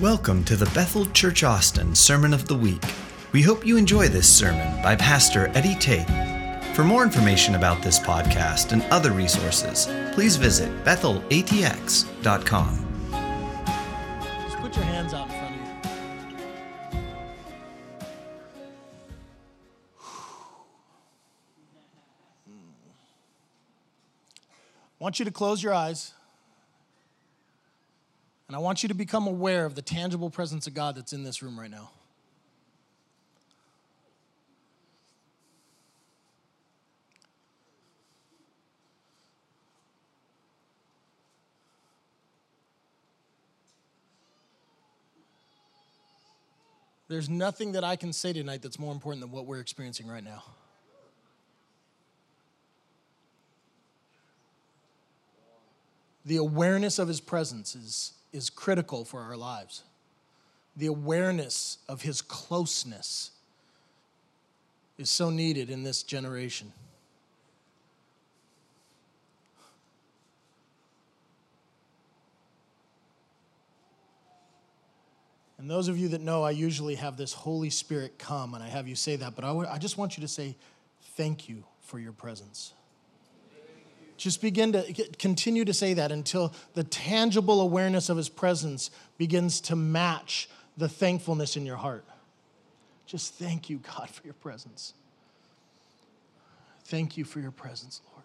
Welcome to the Bethel Church Austin Sermon of the Week. We hope you enjoy this sermon by Pastor Eddie Tate. For more information about this podcast and other resources, please visit bethelatx.com. Just put your hands out in front of you. I want you to close your eyes. And I want you to become aware of the tangible presence of God that's in this room right now. There's nothing that I can say tonight that's more important than what we're experiencing right now. The awareness of his presence is, is critical for our lives. The awareness of his closeness is so needed in this generation. And those of you that know, I usually have this Holy Spirit come and I have you say that, but I, w- I just want you to say, Thank you for your presence. Just begin to continue to say that until the tangible awareness of His presence begins to match the thankfulness in your heart. Just thank you, God, for your presence. Thank you for your presence, Lord.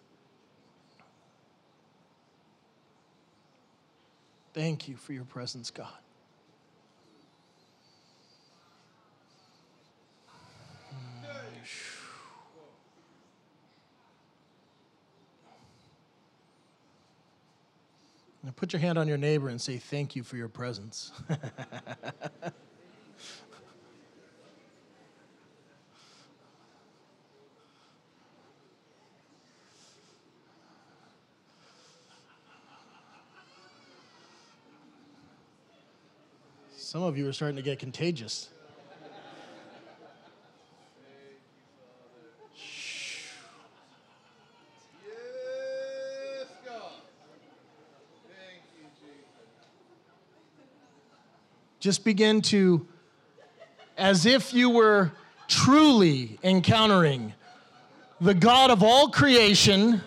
Thank you for your presence, God. Now put your hand on your neighbor and say, Thank you for your presence. Some of you are starting to get contagious. Yes, God. Thank you, Jesus. Just begin to, as if you were truly encountering the God of all creation,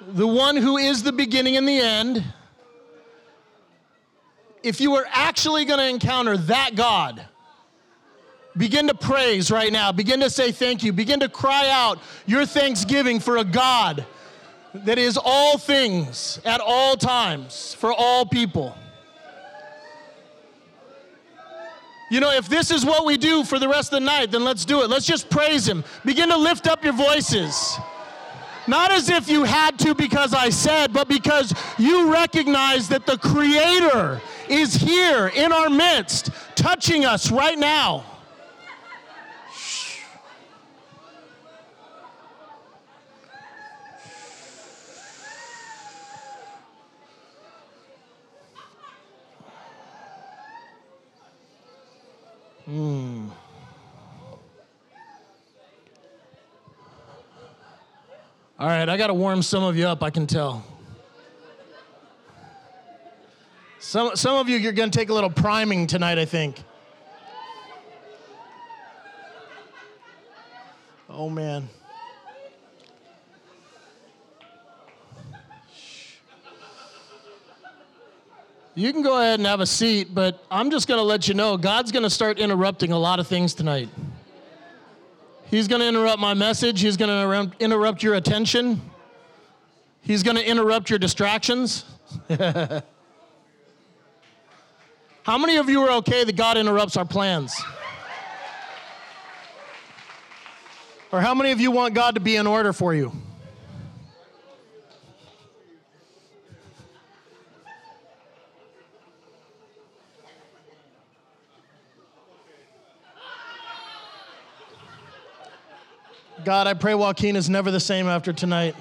the one who is the beginning and the end. If you were actually going to encounter that God, begin to praise right now. Begin to say thank you. Begin to cry out your thanksgiving for a God that is all things at all times for all people. You know, if this is what we do for the rest of the night, then let's do it. Let's just praise Him. Begin to lift up your voices. Not as if you had to because I said, but because you recognize that the Creator is here in our midst, touching us right now. Hmm. All right, I got to warm some of you up, I can tell. Some, some of you, you're going to take a little priming tonight, I think. Oh, man. You can go ahead and have a seat, but I'm just going to let you know God's going to start interrupting a lot of things tonight. He's going to interrupt my message. He's going to interrupt your attention. He's going to interrupt your distractions. How many of you are okay that God interrupts our plans? Or how many of you want God to be in order for you? God, I pray Joaquin is never the same after tonight.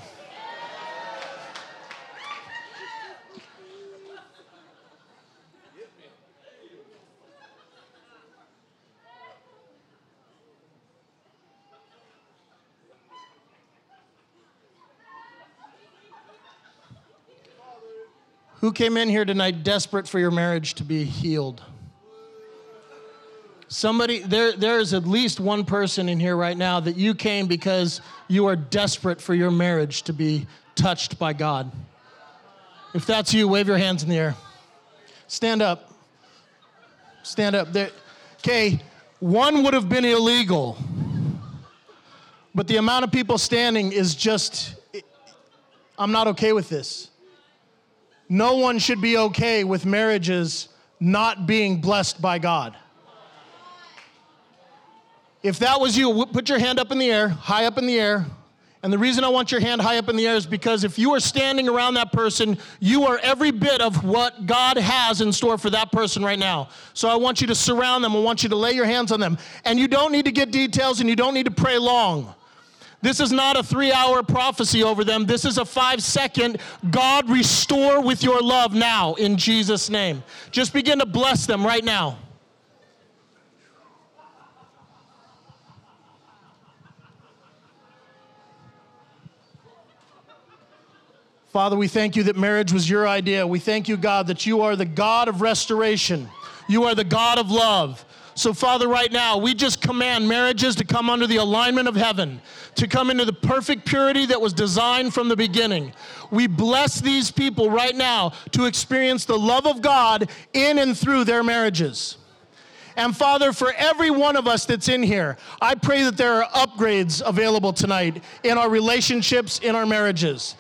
Who came in here tonight desperate for your marriage to be healed? Somebody, there, there is at least one person in here right now that you came because you are desperate for your marriage to be touched by God. If that's you, wave your hands in the air. Stand up. Stand up. There. Okay, one would have been illegal, but the amount of people standing is just, I'm not okay with this. No one should be okay with marriages not being blessed by God. If that was you, put your hand up in the air, high up in the air. And the reason I want your hand high up in the air is because if you are standing around that person, you are every bit of what God has in store for that person right now. So I want you to surround them. I want you to lay your hands on them. And you don't need to get details and you don't need to pray long. This is not a three hour prophecy over them. This is a five second God restore with your love now in Jesus' name. Just begin to bless them right now. Father, we thank you that marriage was your idea. We thank you, God, that you are the God of restoration. You are the God of love. So, Father, right now, we just command marriages to come under the alignment of heaven, to come into the perfect purity that was designed from the beginning. We bless these people right now to experience the love of God in and through their marriages. And Father, for every one of us that's in here, I pray that there are upgrades available tonight in our relationships, in our marriages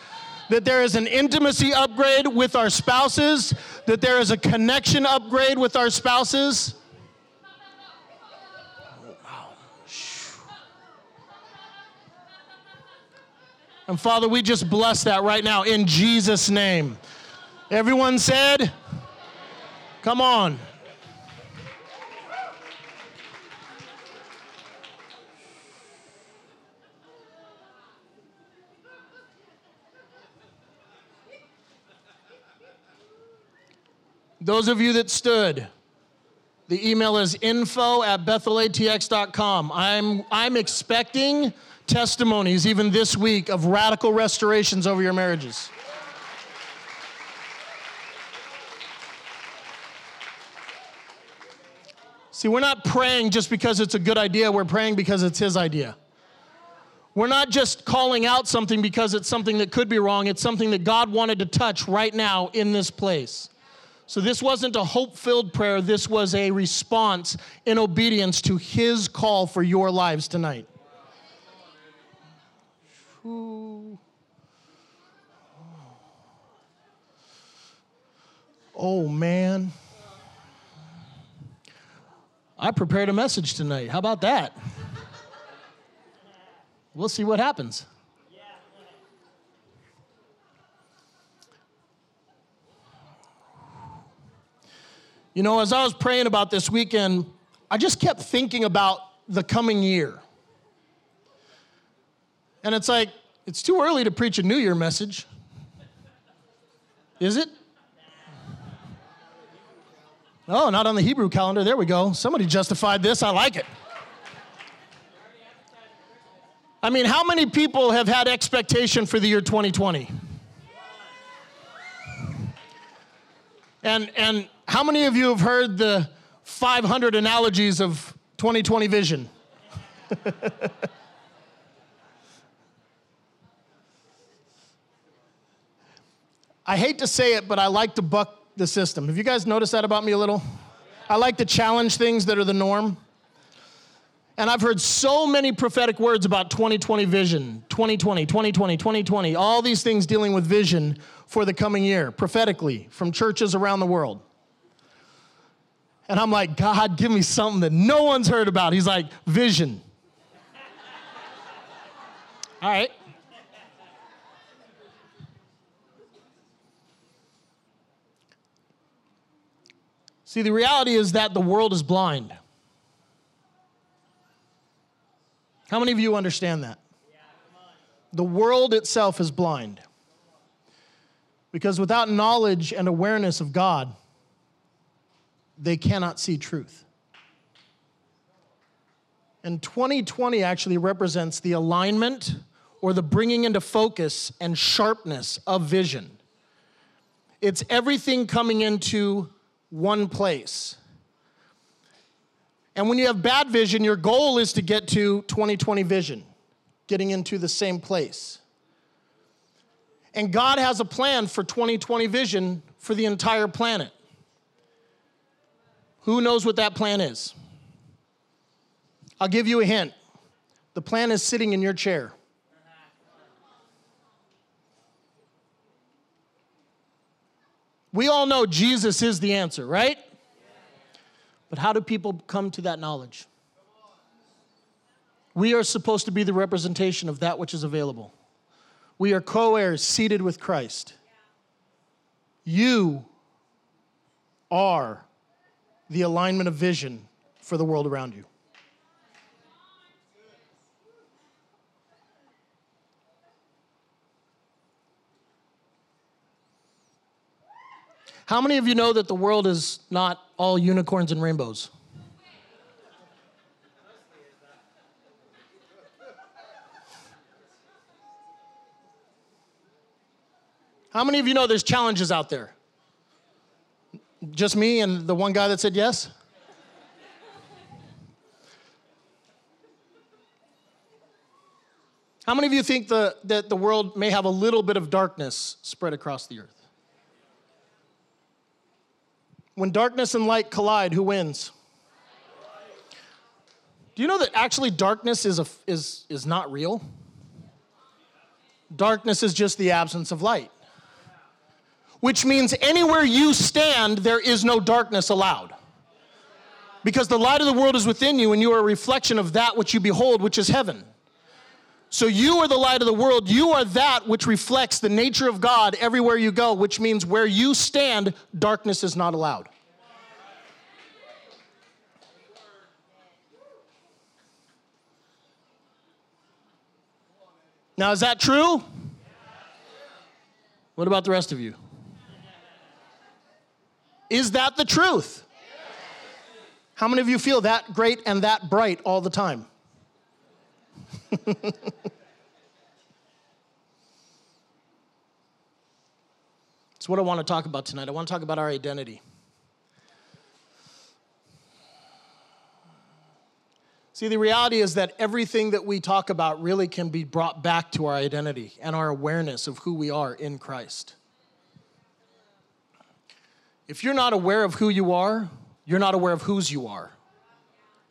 that there is an intimacy upgrade with our spouses, that there is a connection upgrade with our spouses. And Father, we just bless that right now in Jesus' name. Everyone said, Come on. Those of you that stood, the email is info at bethelatx.com. I'm, I'm expecting testimonies even this week of radical restorations over your marriages. See, we're not praying just because it's a good idea, we're praying because it's His idea. We're not just calling out something because it's something that could be wrong, it's something that God wanted to touch right now in this place. So, this wasn't a hope filled prayer. This was a response in obedience to his call for your lives tonight. Oh, man. I prepared a message tonight. How about that? We'll see what happens. You know, as I was praying about this weekend, I just kept thinking about the coming year. And it's like, it's too early to preach a New Year message. Is it? Oh, not on the Hebrew calendar. There we go. Somebody justified this. I like it. I mean, how many people have had expectation for the year 2020? And, and how many of you have heard the 500 analogies of 2020 vision? I hate to say it, but I like to buck the system. Have you guys noticed that about me a little? I like to challenge things that are the norm. And I've heard so many prophetic words about 2020 vision, 2020, 2020, 2020, all these things dealing with vision for the coming year, prophetically, from churches around the world. And I'm like, God, give me something that no one's heard about. He's like, vision. All right. See, the reality is that the world is blind. How many of you understand that? the world itself is blind. Because without knowledge and awareness of God, they cannot see truth. And 2020 actually represents the alignment or the bringing into focus and sharpness of vision. It's everything coming into one place. And when you have bad vision, your goal is to get to 2020 vision, getting into the same place. And God has a plan for 2020 vision for the entire planet. Who knows what that plan is? I'll give you a hint. The plan is sitting in your chair. We all know Jesus is the answer, right? But how do people come to that knowledge? We are supposed to be the representation of that which is available. We are co heirs seated with Christ. You are the alignment of vision for the world around you. How many of you know that the world is not all unicorns and rainbows? How many of you know there's challenges out there? Just me and the one guy that said yes? How many of you think the, that the world may have a little bit of darkness spread across the earth? When darkness and light collide, who wins? Do you know that actually darkness is, a, is, is not real? Darkness is just the absence of light which means anywhere you stand, there is no darkness allowed. Because the light of the world is within you, and you are a reflection of that which you behold, which is heaven. So you are the light of the world. You are that which reflects the nature of God everywhere you go, which means where you stand, darkness is not allowed. Now, is that true? What about the rest of you? Is that the truth? How many of you feel that great and that bright all the time? It's what I want to talk about tonight. I want to talk about our identity. See, the reality is that everything that we talk about really can be brought back to our identity and our awareness of who we are in Christ. If you're not aware of who you are, you're not aware of whose you are.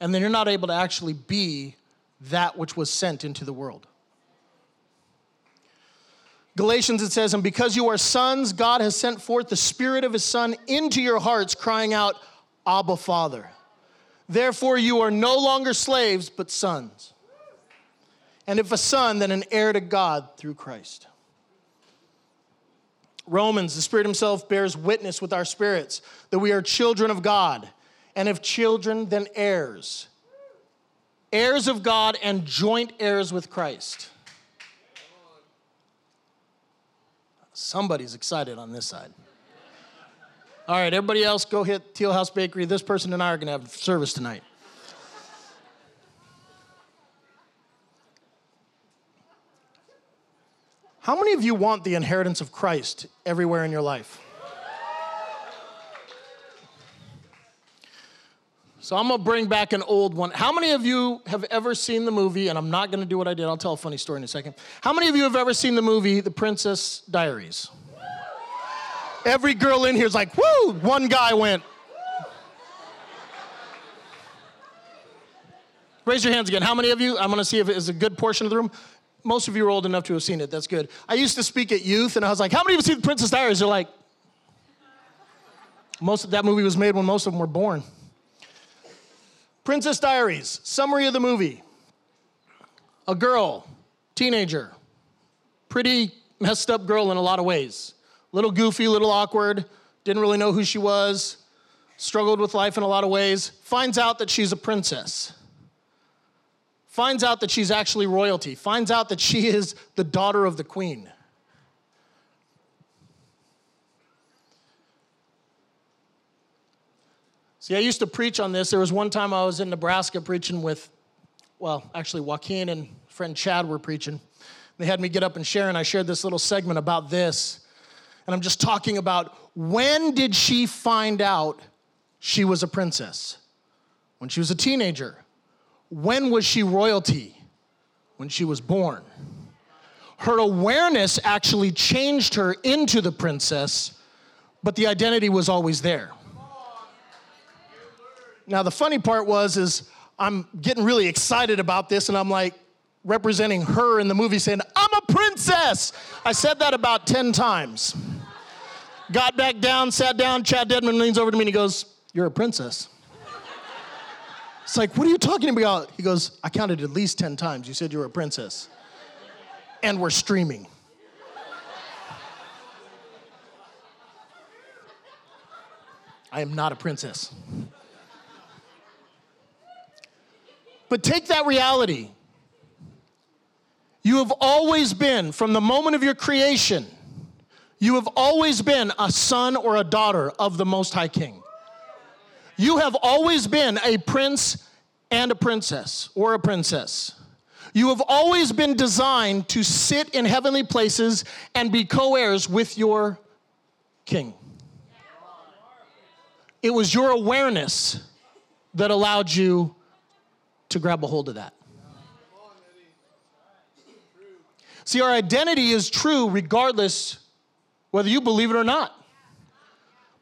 And then you're not able to actually be that which was sent into the world. Galatians, it says, And because you are sons, God has sent forth the Spirit of His Son into your hearts, crying out, Abba, Father. Therefore, you are no longer slaves, but sons. And if a son, then an heir to God through Christ. Romans, the Spirit Himself bears witness with our spirits that we are children of God. And if children, then heirs. Heirs of God and joint heirs with Christ. Somebody's excited on this side. All right, everybody else go hit Teal House Bakery. This person and I are going to have service tonight. How many of you want the inheritance of Christ everywhere in your life? So I'm gonna bring back an old one. How many of you have ever seen the movie? And I'm not gonna do what I did, I'll tell a funny story in a second. How many of you have ever seen the movie The Princess Diaries? Every girl in here is like, woo! One guy went. Raise your hands again. How many of you? I'm gonna see if it is a good portion of the room most of you are old enough to have seen it. That's good. I used to speak at youth, and I was like, "How many of you seen the Princess Diaries?" They're like, most of that movie was made when most of them were born. Princess Diaries. Summary of the movie: A girl, teenager, pretty messed up girl in a lot of ways. Little goofy, little awkward. Didn't really know who she was. Struggled with life in a lot of ways. Finds out that she's a princess finds out that she's actually royalty, finds out that she is the daughter of the queen. See, I used to preach on this. There was one time I was in Nebraska preaching with, well, actually, Joaquin and friend Chad were preaching. They had me get up and share, and I shared this little segment about this. And I'm just talking about when did she find out she was a princess? When she was a teenager. When was she royalty? When she was born. Her awareness actually changed her into the princess, but the identity was always there. Now the funny part was is I'm getting really excited about this and I'm like representing her in the movie saying, "I'm a princess." I said that about 10 times. Got back down, sat down, Chad Dedmon leans over to me and he goes, "You're a princess." It's like, "What are you talking about?" He goes, "I counted at least 10 times. You said you were a princess." And we're streaming. I am not a princess. But take that reality. You have always been, from the moment of your creation, you have always been a son or a daughter of the Most High King. You have always been a prince and a princess or a princess. You have always been designed to sit in heavenly places and be co heirs with your king. It was your awareness that allowed you to grab a hold of that. See, our identity is true regardless whether you believe it or not.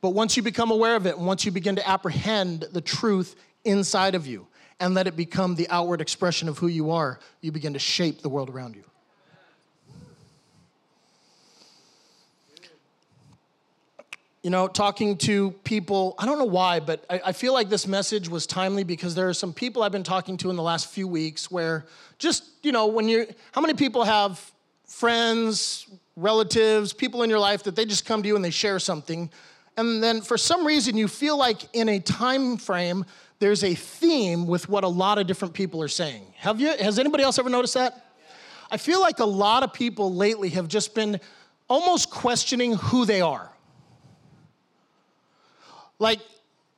But once you become aware of it, and once you begin to apprehend the truth inside of you and let it become the outward expression of who you are, you begin to shape the world around you. you know, talking to people, I don't know why, but I, I, feel like this message was timely because there are some people I've been talking to in the last few weeks where just, you know, when you're, how many people have friends, relatives, people in your life that they just come to you and they share something, and then for some reason you feel like in a time frame, there's a theme with what a lot of different people are saying. Have you, has anybody else ever noticed that? I feel like a lot of people lately have just been almost questioning who they are like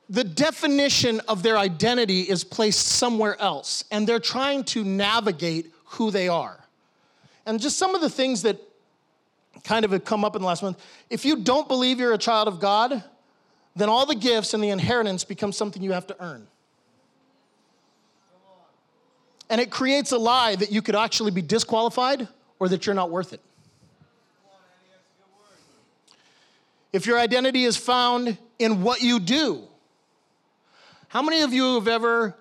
the definition of their identity is placed somewhere else, and they're trying to navigate who they are. And just some of the things that kind of come up in the last month if you don't believe you're a child of God, then all the gifts and the inheritance become something you have to earn. And it creates a lie that you could actually be disqualified or that you're not worth it. If your identity is found in what you do. How many of you have ever,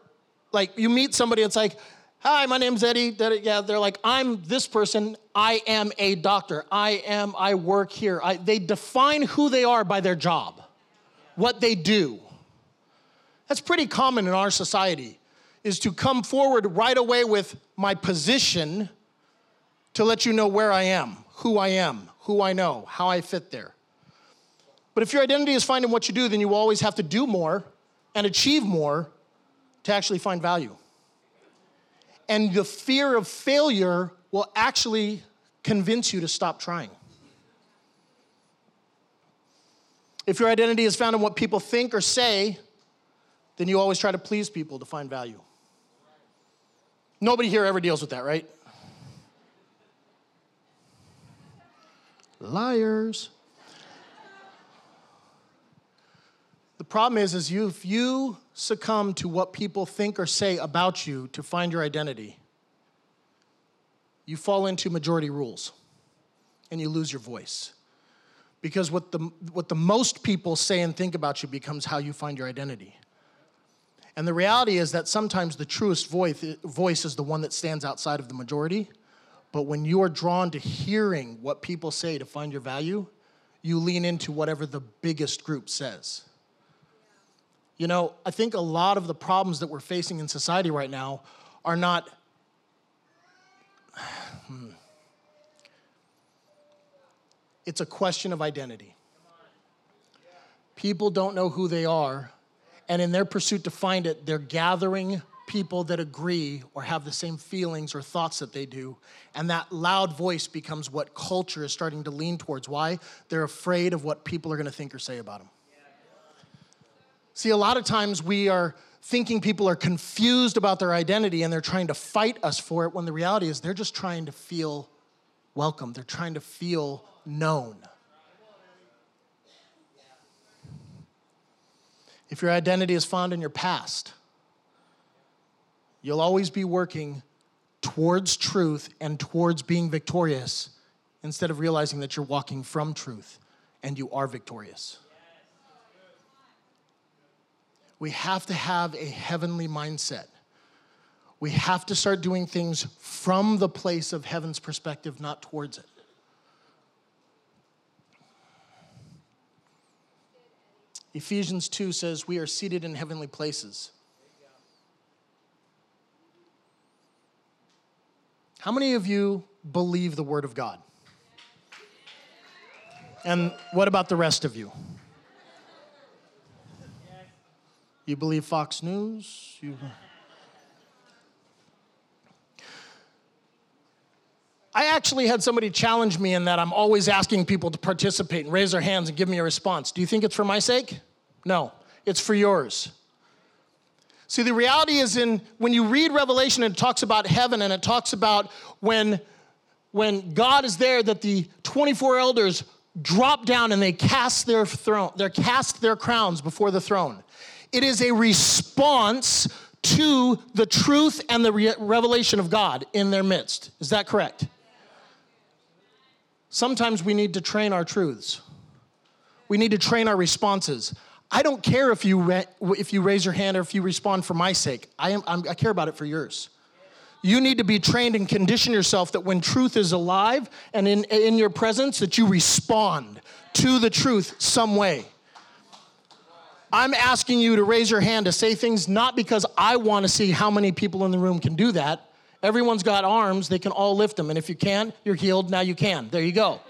like, you meet somebody, it's like, hi, my name's Eddie. Yeah, they're like, I'm this person. I am a doctor. I am, I work here. I, they define who they are by their job, what they do. That's pretty common in our society, is to come forward right away with my position to let you know where I am, who I am, who I know, how I fit there. But if your identity is finding what you do, then you always have to do more and achieve more to actually find value. And the fear of failure will actually convince you to stop trying. If your identity is found in what people think or say, then you always try to please people to find value. Nobody here ever deals with that, right? Liars. The problem is, is you, if you succumb to what people think or say about you to find your identity, you fall into majority rules and you lose your voice. Because what the, what the most people say and think about you becomes how you find your identity. And the reality is that sometimes the truest voice, voice is the one that stands outside of the majority. But when you are drawn to hearing what people say to find your value, you lean into whatever the biggest group says. You know, I think a lot of the problems that we're facing in society right now are not. Hmm, it's a question of identity. People don't know who they are, and in their pursuit to find it, they're gathering people that agree or have the same feelings or thoughts that they do. And that loud voice becomes what culture is starting to lean towards. Why? They're afraid of what people are going to think or say about them. See, a lot of times we are thinking people are confused about their identity and they're trying to fight us for it when the reality is they're just trying to feel welcome, they're trying to feel known. If your identity is found in your past, you'll always be working towards truth and towards being victorious instead of realizing that you're walking from truth and you are victorious. We have to have a heavenly mindset. We have to start doing things from the place of heaven's perspective, not towards it. Ephesians 2 says, We are seated in heavenly places. How many of you believe the Word of God? And what about the rest of you? You believe Fox News? You... I actually had somebody challenge me in that I'm always asking people to participate and raise their hands and give me a response. Do you think it's for my sake? No, it's for yours. See, the reality is in when you read Revelation and it talks about heaven and it talks about when when God is there that the 24 elders drop down and they cast their throne, they cast their crowns before the throne. It is a response to the truth and the re- revelation of God in their midst. Is that correct? Sometimes we need to train our truths. We need to train our responses. I don't care if you, re- if you raise your hand or if you respond for my sake. I, am, I'm, I care about it for yours. You need to be trained and condition yourself that when truth is alive and in, in your presence, that you respond to the truth some way. I'm asking you to raise your hand to say things not because I want to see how many people in the room can do that. Everyone's got arms, they can all lift them. And if you can, you're healed, now you can. There you go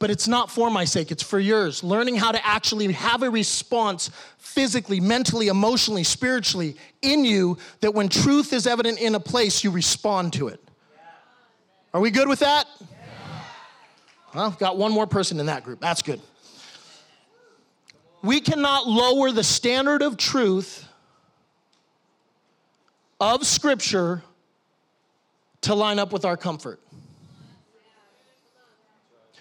but it's not for my sake, it's for yours. Learning how to actually have a response physically, mentally, emotionally, spiritually in you that when truth is evident in a place, you respond to it. Are we good with that? Well, got one more person in that group. That's good. We cannot lower the standard of truth of Scripture to line up with our comfort.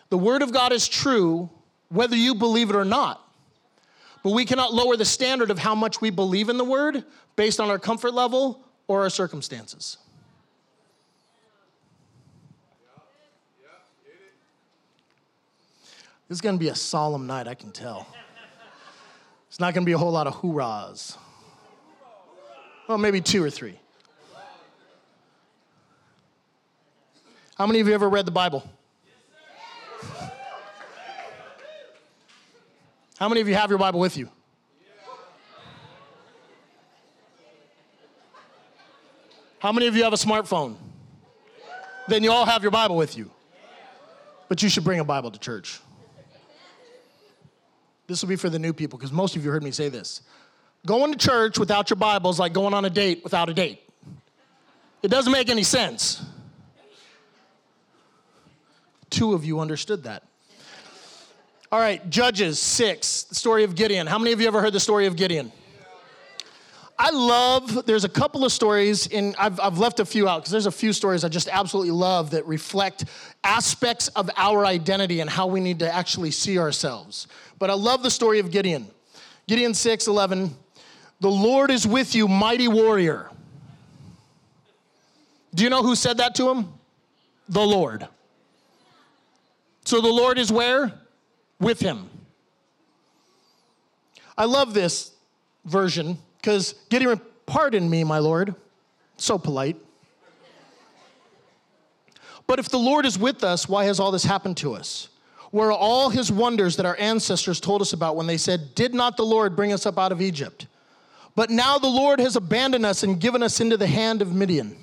The Word of God is true whether you believe it or not. But we cannot lower the standard of how much we believe in the Word based on our comfort level or our circumstances. This is going to be a solemn night, I can tell. It's not going to be a whole lot of hoorahs. Well, maybe two or three. How many of you ever read the Bible? How many of you have your Bible with you? How many of you have a smartphone? Then you all have your Bible with you. But you should bring a Bible to church. This will be for the new people because most of you heard me say this. Going to church without your Bible is like going on a date without a date. It doesn't make any sense. Two of you understood that. All right, Judges 6, the story of Gideon. How many of you ever heard the story of Gideon? I love, there's a couple of stories, and I've, I've left a few out because there's a few stories I just absolutely love that reflect aspects of our identity and how we need to actually see ourselves. But I love the story of Gideon. Gideon 6 11, the Lord is with you, mighty warrior. Do you know who said that to him? The Lord. So the Lord is where? with him. I love this version because Gideon, pardon me, my Lord. So polite. But if the Lord is with us, why has all this happened to us? Where are all his wonders that our ancestors told us about when they said, Did not the Lord bring us up out of Egypt? But now the Lord has abandoned us and given us into the hand of Midian.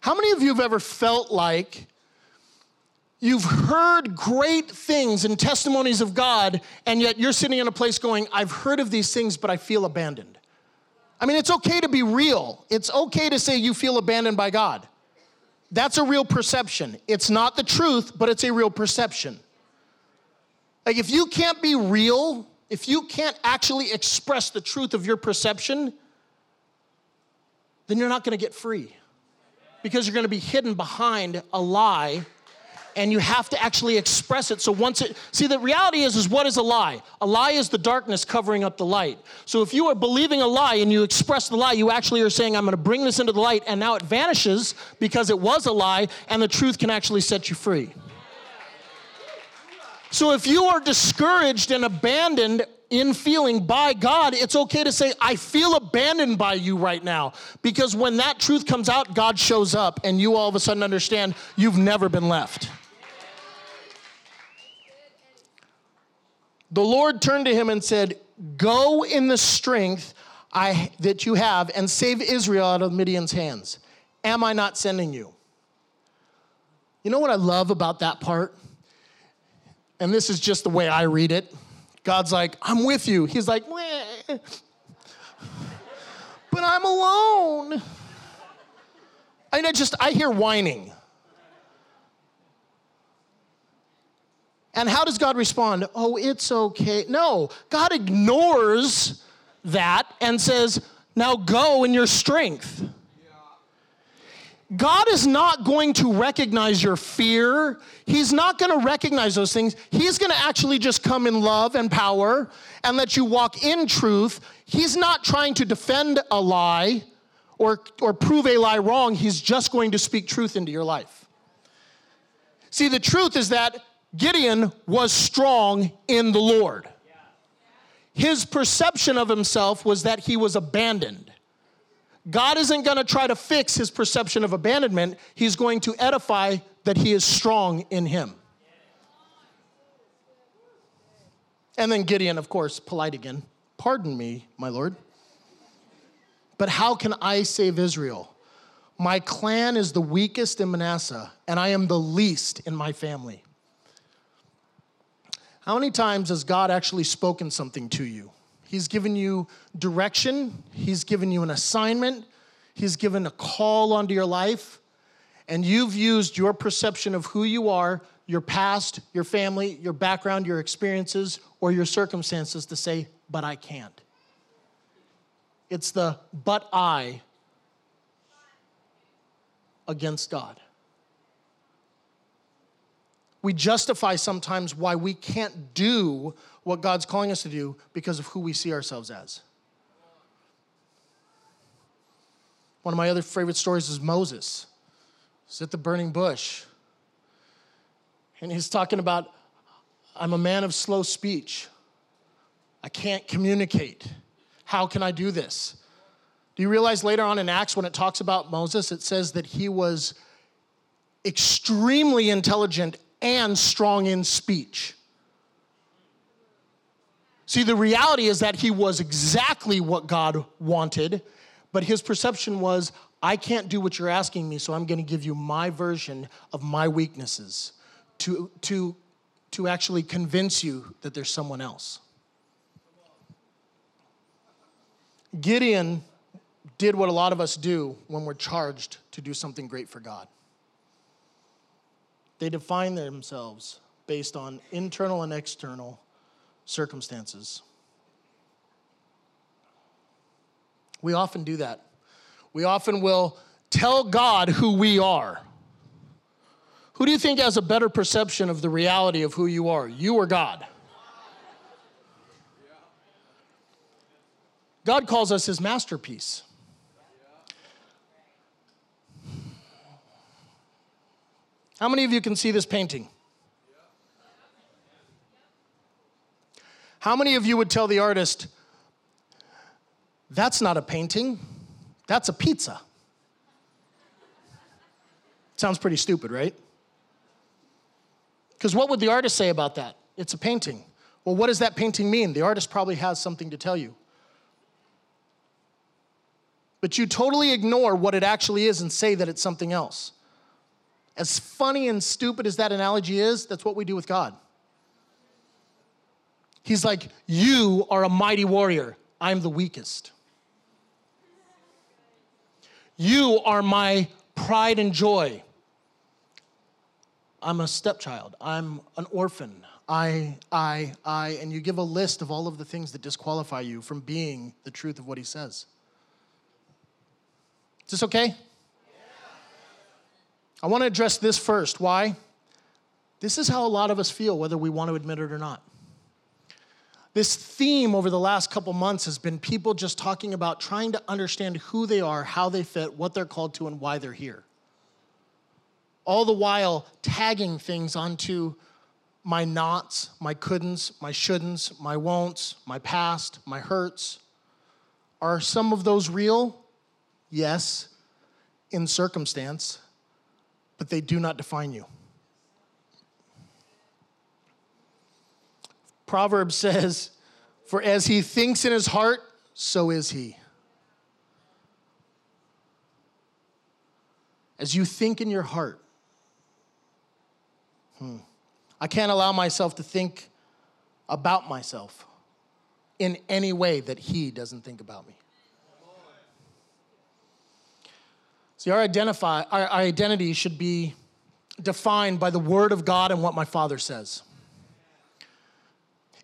How many of you have ever felt like You've heard great things and testimonies of God, and yet you're sitting in a place going, I've heard of these things, but I feel abandoned. I mean, it's okay to be real. It's okay to say you feel abandoned by God. That's a real perception. It's not the truth, but it's a real perception. Like, if you can't be real, if you can't actually express the truth of your perception, then you're not gonna get free because you're gonna be hidden behind a lie and you have to actually express it so once it see the reality is is what is a lie a lie is the darkness covering up the light so if you are believing a lie and you express the lie you actually are saying i'm going to bring this into the light and now it vanishes because it was a lie and the truth can actually set you free so if you are discouraged and abandoned in feeling by God, it's okay to say, I feel abandoned by you right now. Because when that truth comes out, God shows up, and you all of a sudden understand you've never been left. The Lord turned to him and said, Go in the strength I, that you have and save Israel out of Midian's hands. Am I not sending you? You know what I love about that part? And this is just the way I read it. God's like, I'm with you. He's like, Meh. but I'm alone. And I just, I hear whining. And how does God respond? Oh, it's okay. No, God ignores that and says, now go in your strength. God is not going to recognize your fear. He's not going to recognize those things. He's going to actually just come in love and power and let you walk in truth. He's not trying to defend a lie or, or prove a lie wrong. He's just going to speak truth into your life. See, the truth is that Gideon was strong in the Lord. His perception of himself was that he was abandoned. God isn't going to try to fix his perception of abandonment, he's going to edify that he is strong in him. And then Gideon, of course, polite again. Pardon me, my Lord. But how can I save Israel? My clan is the weakest in Manasseh, and I am the least in my family. How many times has God actually spoken something to you? He's given you direction, He's given you an assignment, He's given a call onto your life, and you've used your perception of who you are, your past, your family, your background, your experiences, or your circumstances to say, but I can't. It's the but I against God. We justify sometimes why we can't do what God's calling us to do because of who we see ourselves as. One of my other favorite stories is Moses. He's at the burning bush. And he's talking about, I'm a man of slow speech. I can't communicate. How can I do this? Do you realize later on in Acts, when it talks about Moses, it says that he was extremely intelligent and strong in speech? See, the reality is that he was exactly what God wanted, but his perception was, I can't do what you're asking me, so I'm going to give you my version of my weaknesses to, to, to actually convince you that there's someone else. Gideon did what a lot of us do when we're charged to do something great for God. They define themselves based on internal and external circumstances. We often do that. We often will tell God who we are. Who do you think has a better perception of the reality of who you are, you or God? God calls us his masterpiece. How many of you can see this painting? How many of you would tell the artist, that's not a painting, that's a pizza? Sounds pretty stupid, right? Because what would the artist say about that? It's a painting. Well, what does that painting mean? The artist probably has something to tell you. But you totally ignore what it actually is and say that it's something else. As funny and stupid as that analogy is, that's what we do with God. He's like, You are a mighty warrior. I'm the weakest. You are my pride and joy. I'm a stepchild. I'm an orphan. I, I, I, and you give a list of all of the things that disqualify you from being the truth of what he says. Is this okay? I want to address this first. Why? This is how a lot of us feel, whether we want to admit it or not. This theme over the last couple months has been people just talking about trying to understand who they are, how they fit, what they're called to, and why they're here. All the while tagging things onto my nots, my couldn'ts, my shouldn'ts, my won'ts, my past, my hurts. Are some of those real? Yes, in circumstance, but they do not define you. Proverbs says, For as he thinks in his heart, so is he. As you think in your heart, hmm, I can't allow myself to think about myself in any way that he doesn't think about me. See, our, identify, our, our identity should be defined by the Word of God and what my Father says.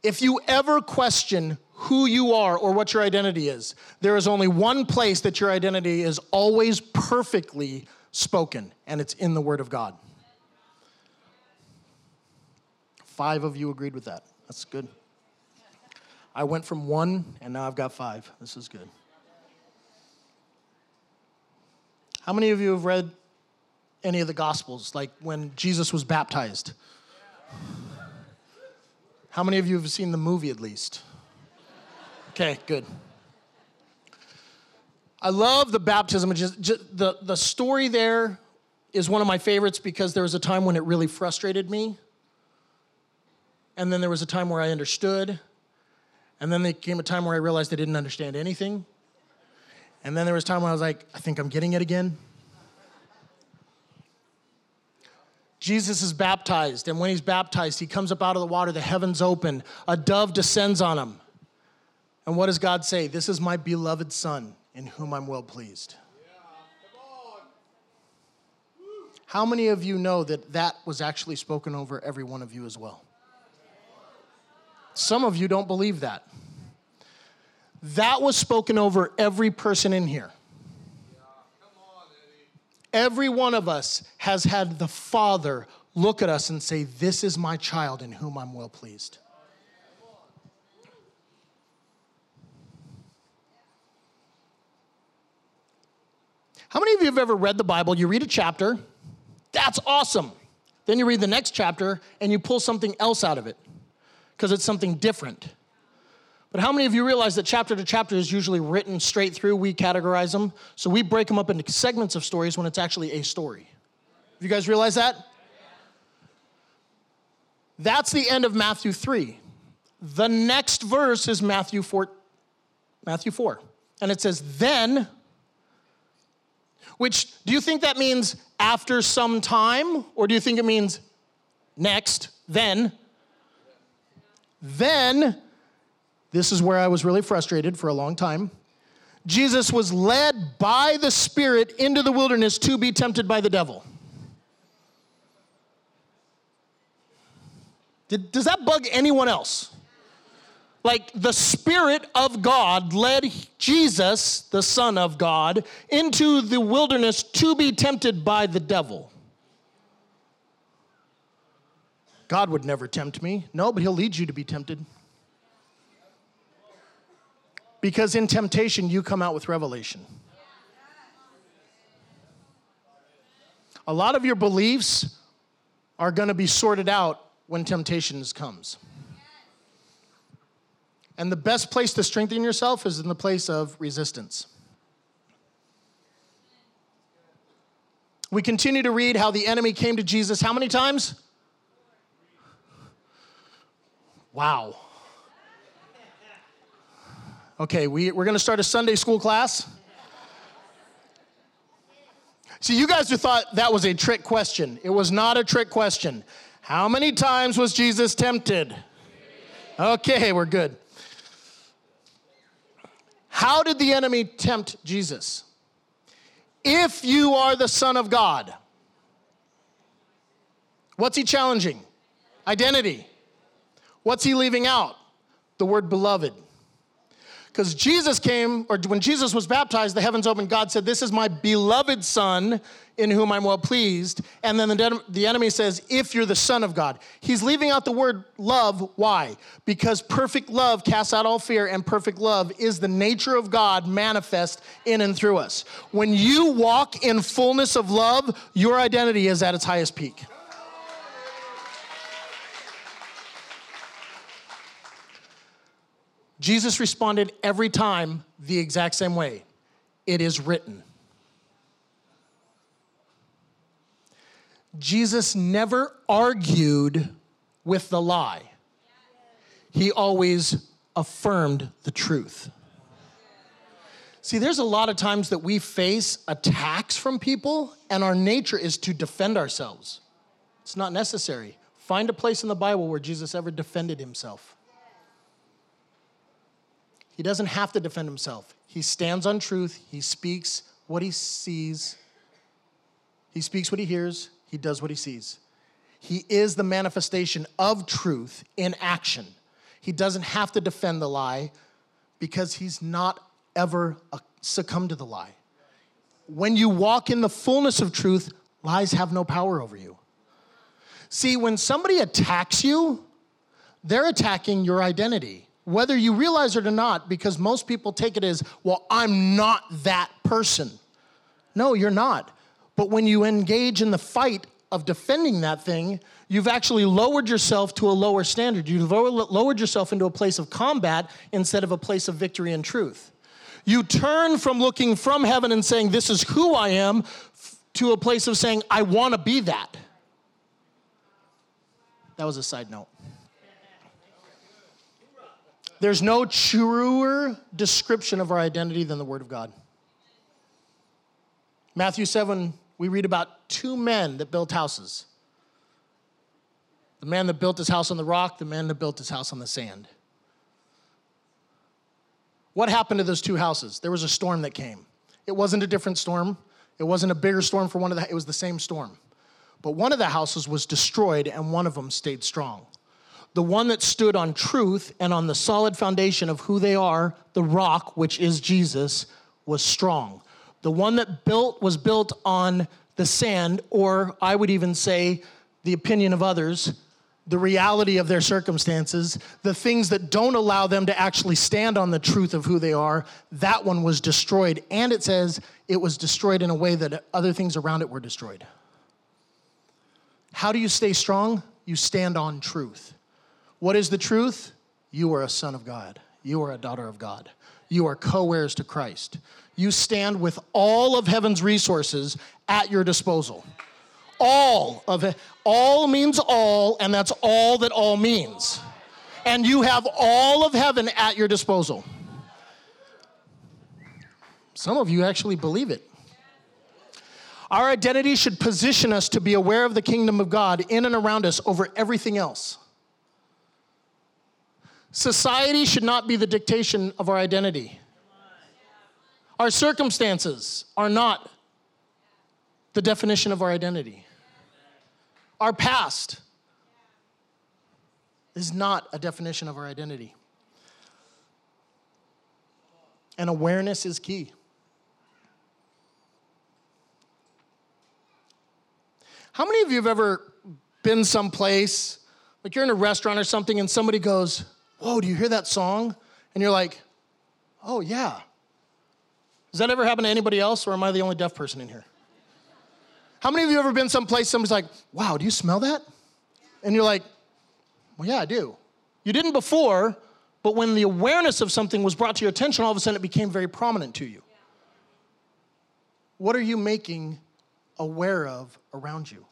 If you ever question who you are or what your identity is, there is only one place that your identity is always perfectly spoken, and it's in the Word of God. Five of you agreed with that. That's good. I went from one, and now I've got five. This is good. How many of you have read any of the Gospels, like when Jesus was baptized? How many of you have seen the movie at least? Okay, good. I love the baptism. Just, just, the, the story there is one of my favorites because there was a time when it really frustrated me. And then there was a time where I understood. And then there came a time where I realized I didn't understand anything. And then there was time when I was like, I think I'm getting it again. Jesus is baptized, and when he's baptized, he comes up out of the water, the heavens open, a dove descends on him. And what does God say? This is my beloved Son, in whom I'm well pleased. How many of you know that that was actually spoken over every one of you as well? Some of you don't believe that. That was spoken over every person in here. Every one of us has had the Father look at us and say, This is my child in whom I'm well pleased. How many of you have ever read the Bible? You read a chapter, that's awesome. Then you read the next chapter and you pull something else out of it because it's something different. But how many of you realize that chapter to chapter is usually written straight through? We categorize them. So we break them up into segments of stories when it's actually a story. Have you guys realize that? That's the end of Matthew 3. The next verse is Matthew 4. Matthew 4. And it says, Then, which do you think that means after some time? Or do you think it means next, then? Then, this is where I was really frustrated for a long time. Jesus was led by the Spirit into the wilderness to be tempted by the devil. Did, does that bug anyone else? Like the Spirit of God led Jesus, the Son of God, into the wilderness to be tempted by the devil. God would never tempt me. No, but He'll lead you to be tempted. Because in temptation, you come out with revelation. A lot of your beliefs are going to be sorted out when temptations comes. And the best place to strengthen yourself is in the place of resistance. We continue to read how the enemy came to Jesus how many times? Wow. Okay, we, we're going to start a Sunday school class. See, you guys thought that was a trick question. It was not a trick question. How many times was Jesus tempted? Okay, we're good. How did the enemy tempt Jesus? If you are the Son of God, what's he challenging? Identity. What's he leaving out? The word beloved. Because Jesus came, or when Jesus was baptized, the heavens opened. God said, This is my beloved Son in whom I'm well pleased. And then the, the enemy says, If you're the Son of God. He's leaving out the word love. Why? Because perfect love casts out all fear, and perfect love is the nature of God manifest in and through us. When you walk in fullness of love, your identity is at its highest peak. Jesus responded every time the exact same way it is written. Jesus never argued with the lie, he always affirmed the truth. See, there's a lot of times that we face attacks from people, and our nature is to defend ourselves. It's not necessary. Find a place in the Bible where Jesus ever defended himself. He doesn't have to defend himself. He stands on truth. He speaks what he sees. He speaks what he hears. He does what he sees. He is the manifestation of truth in action. He doesn't have to defend the lie because he's not ever uh, succumbed to the lie. When you walk in the fullness of truth, lies have no power over you. See, when somebody attacks you, they're attacking your identity whether you realize it or not, because most people take it as, well, I'm not that person. No, you're not. But when you engage in the fight of defending that thing, you've actually lowered yourself to a lower standard. You've lowered yourself into a place of combat instead of a place of victory and truth. You turn from looking from heaven and saying, This is who I am, to a place of saying, I want to be that. That was a side note. There's no truer description of our identity than the Word of God. Matthew 7, we read about two men that built houses the man that built his house on the rock, the man that built his house on the sand. What happened to those two houses? There was a storm that came. It wasn't a different storm, it wasn't a bigger storm for one of the, it was the same storm. But one of the houses was destroyed and one of them stayed strong the one that stood on truth and on the solid foundation of who they are, the rock, which is Jesus, was strong. The one that built was built on the sand, or I would even say the opinion of others, the reality of their circumstances, the things that don't allow them to actually stand on the truth of who they are, that one was destroyed. And it says it was destroyed in a way that other things around it were destroyed. How do you stay strong? You stand on truth. What is the truth? You are a son of God. You are a daughter of God. You are co heirs to Christ. You stand with all of heaven's resources at your disposal. All of it. All means all, and that's all that all means. And you have all of heaven at your disposal. Some of you actually believe it. Our identity should position us to be aware of the kingdom of God in and around us over everything else. Society should not be the dictation of our identity. Our circumstances are not the definition of our identity. Our past is not a definition of our identity. And awareness is key. How many of you have ever been someplace, like you're in a restaurant or something, and somebody goes, Whoa, do you hear that song? And you're like, Oh, yeah. Does that ever happen to anybody else, or am I the only deaf person in here? How many of you ever been someplace somebody's like, Wow, do you smell that? And you're like, Well, yeah, I do. You didn't before, but when the awareness of something was brought to your attention, all of a sudden it became very prominent to you. What are you making aware of around you?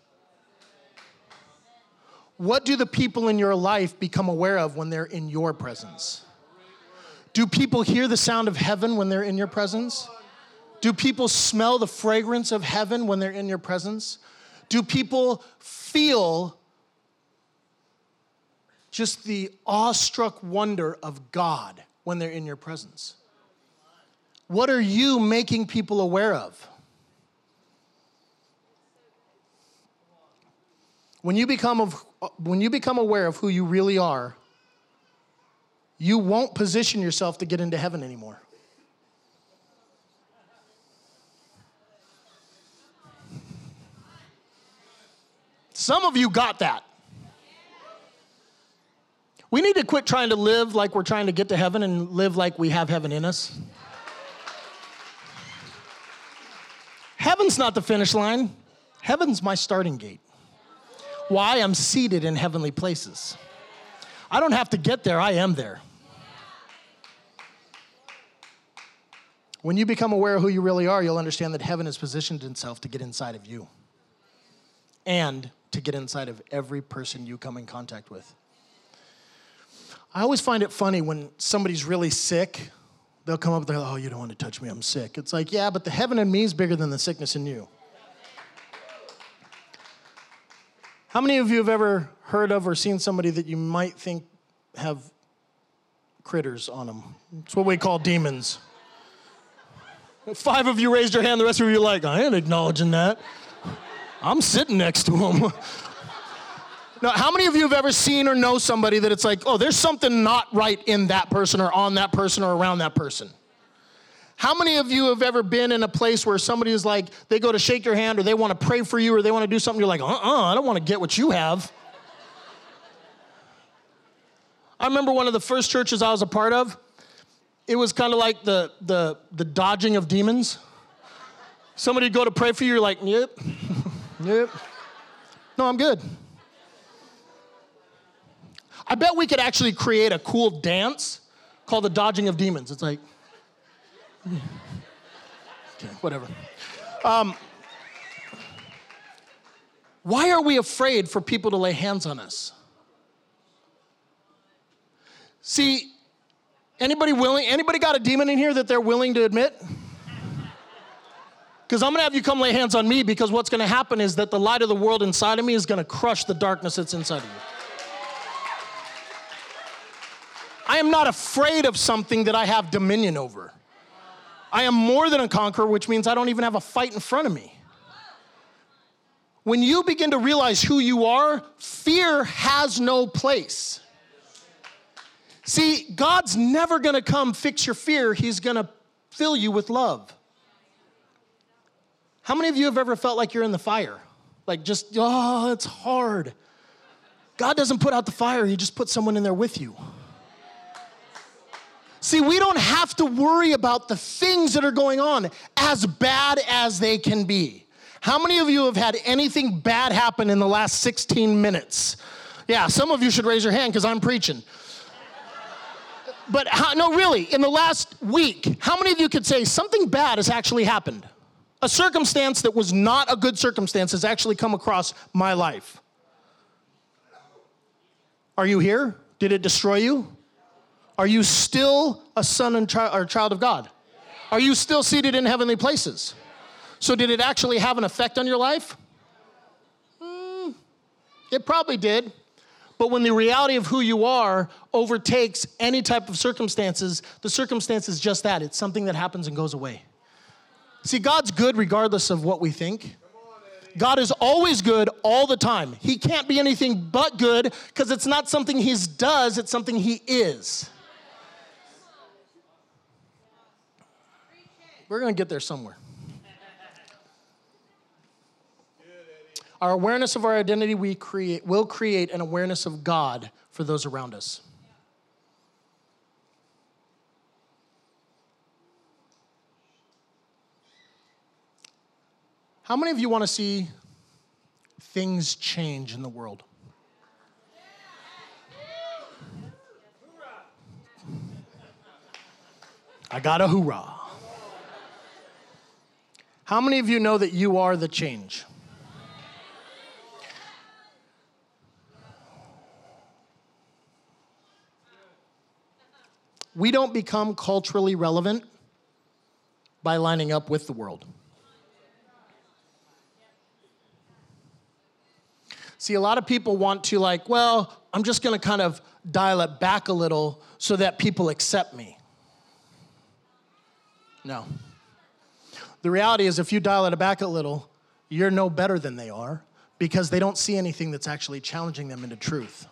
What do the people in your life become aware of when they're in your presence? Do people hear the sound of heaven when they're in your presence? Do people smell the fragrance of heaven when they're in your presence? Do people feel just the awestruck wonder of God when they're in your presence? What are you making people aware of? When you become when you become aware of who you really are, you won't position yourself to get into heaven anymore. Some of you got that. We need to quit trying to live like we're trying to get to heaven and live like we have heaven in us. Heaven's not the finish line, heaven's my starting gate. Why? I'm seated in heavenly places. I don't have to get there, I am there. When you become aware of who you really are, you'll understand that heaven has positioned itself to get inside of you and to get inside of every person you come in contact with. I always find it funny when somebody's really sick, they'll come up, they're like, oh, you don't want to touch me, I'm sick. It's like, yeah, but the heaven in me is bigger than the sickness in you. How many of you have ever heard of or seen somebody that you might think have critters on them? It's what we call demons. Five of you raised your hand, the rest of you are like, I ain't acknowledging that. I'm sitting next to him. now, how many of you have ever seen or know somebody that it's like, oh, there's something not right in that person or on that person or around that person? How many of you have ever been in a place where somebody is like, they go to shake your hand or they want to pray for you or they want to do something, you're like, uh uh-uh, uh, I don't want to get what you have. I remember one of the first churches I was a part of, it was kind of like the, the, the dodging of demons. Somebody go to pray for you, you're like, yep, yep. No, I'm good. I bet we could actually create a cool dance called the dodging of demons. It's like, Okay, whatever. Um, why are we afraid for people to lay hands on us? See, anybody willing, anybody got a demon in here that they're willing to admit? Because I'm gonna have you come lay hands on me because what's gonna happen is that the light of the world inside of me is gonna crush the darkness that's inside of you. I am not afraid of something that I have dominion over. I am more than a conqueror, which means I don't even have a fight in front of me. When you begin to realize who you are, fear has no place. See, God's never gonna come fix your fear, He's gonna fill you with love. How many of you have ever felt like you're in the fire? Like just, oh, it's hard. God doesn't put out the fire, He just puts someone in there with you. See, we don't have to worry about the things that are going on, as bad as they can be. How many of you have had anything bad happen in the last 16 minutes? Yeah, some of you should raise your hand because I'm preaching. But how, no, really, in the last week, how many of you could say something bad has actually happened? A circumstance that was not a good circumstance has actually come across my life. Are you here? Did it destroy you? Are you still a son and chi- or child of God? Are you still seated in heavenly places? So, did it actually have an effect on your life? Mm, it probably did. But when the reality of who you are overtakes any type of circumstances, the circumstance is just that it's something that happens and goes away. See, God's good regardless of what we think. God is always good all the time. He can't be anything but good because it's not something He does, it's something He is. We're going to get there somewhere. Our awareness of our identity we create, will create an awareness of God for those around us. How many of you want to see things change in the world? I got a hoorah. How many of you know that you are the change? We don't become culturally relevant by lining up with the world. See, a lot of people want to, like, well, I'm just gonna kind of dial it back a little so that people accept me. No. The reality is, if you dial it back a little, you're no better than they are because they don't see anything that's actually challenging them into truth.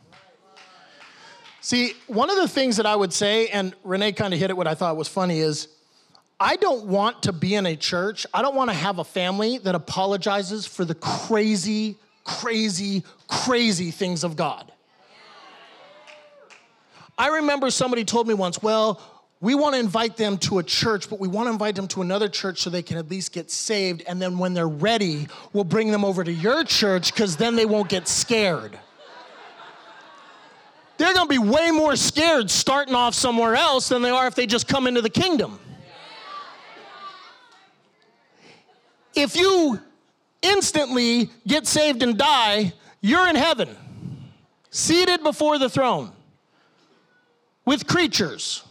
See, one of the things that I would say, and Renee kind of hit it what I thought was funny, is I don't want to be in a church, I don't want to have a family that apologizes for the crazy, crazy, crazy things of God. I remember somebody told me once, well, we want to invite them to a church, but we want to invite them to another church so they can at least get saved. And then when they're ready, we'll bring them over to your church because then they won't get scared. They're going to be way more scared starting off somewhere else than they are if they just come into the kingdom. If you instantly get saved and die, you're in heaven, seated before the throne with creatures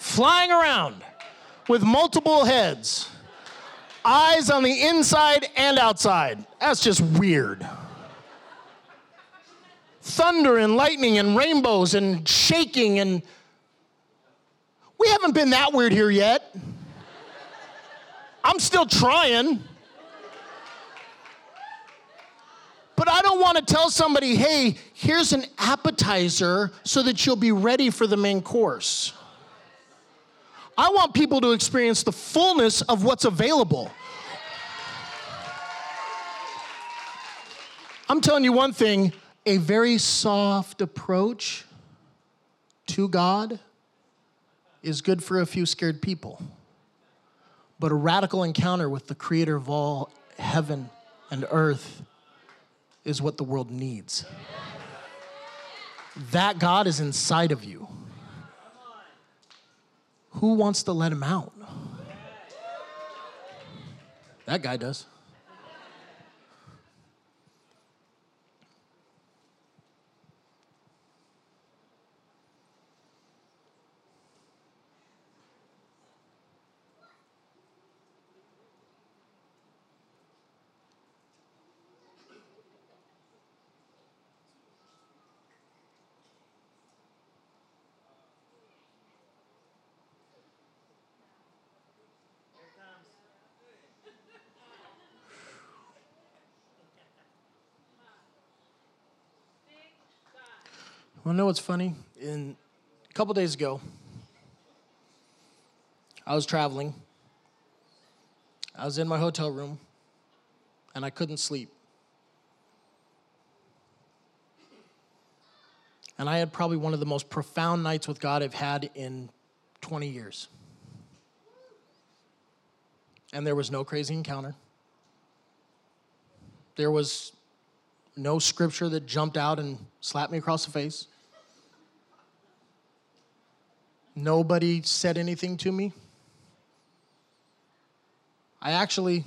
flying around with multiple heads, eyes on the inside and outside. That's just weird. Thunder and lightning and rainbows and shaking and we haven't been that weird here yet. I'm still trying. But I don't want to tell somebody, hey, here's an appetizer so that you'll be ready for the main course. I want people to experience the fullness of what's available. I'm telling you one thing a very soft approach to God is good for a few scared people. But a radical encounter with the creator of all heaven and earth is what the world needs. That God is inside of you. Who wants to let him out? That guy does. Well, know what's funny? In a couple days ago, I was traveling. I was in my hotel room, and I couldn't sleep. And I had probably one of the most profound nights with God I've had in 20 years. And there was no crazy encounter. There was no scripture that jumped out and slapped me across the face. Nobody said anything to me. I actually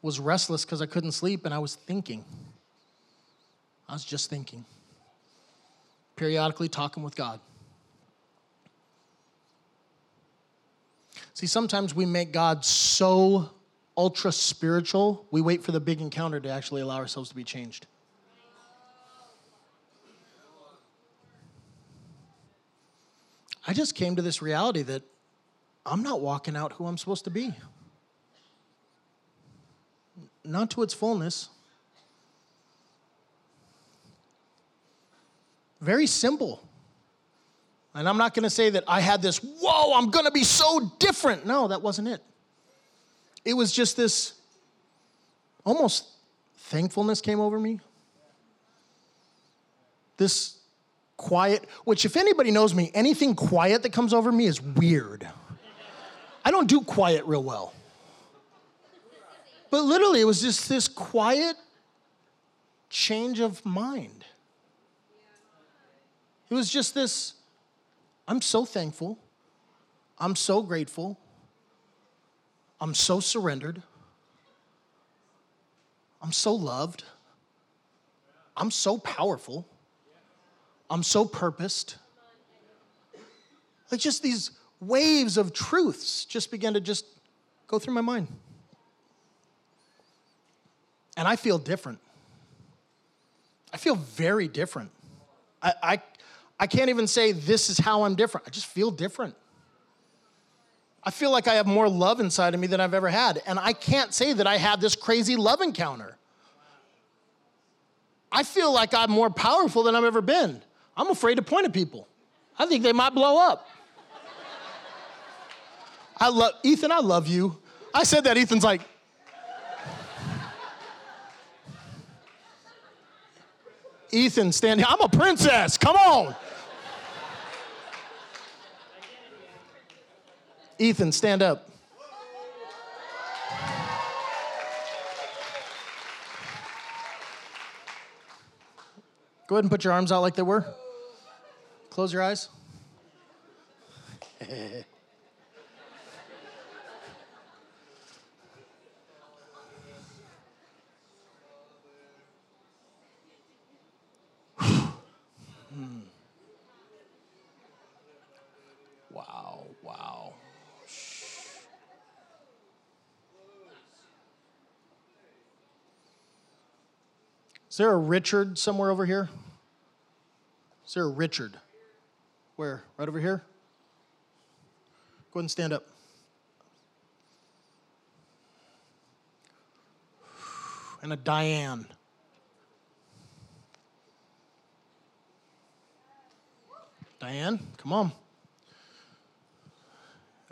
was restless because I couldn't sleep and I was thinking. I was just thinking, periodically talking with God. See, sometimes we make God so ultra spiritual, we wait for the big encounter to actually allow ourselves to be changed. I just came to this reality that I'm not walking out who I'm supposed to be. Not to its fullness. Very simple. And I'm not going to say that I had this, whoa, I'm going to be so different. No, that wasn't it. It was just this almost thankfulness came over me. This quiet, which, if anybody knows me, anything quiet that comes over me is weird. I don't do quiet real well. But literally, it was just this quiet change of mind. It was just this I'm so thankful. I'm so grateful. I'm so surrendered. I'm so loved. I'm so powerful. I'm so purposed. Like just these waves of truths just began to just go through my mind. And I feel different. I feel very different. I, I, I can't even say this is how I'm different. I just feel different. I feel like I have more love inside of me than I've ever had. And I can't say that I had this crazy love encounter. I feel like I'm more powerful than I've ever been. I'm afraid to point at people. I think they might blow up. I love Ethan, I love you. I said that, Ethan's like, Ethan, stand here. I'm a princess. Come on. Ethan, stand up. Go ahead and put your arms out like they were. Close your eyes. Wow, wow. Is there a Richard somewhere over here? Is there a Richard? Where? Right over here? Go ahead and stand up. And a Diane. Diane, come on.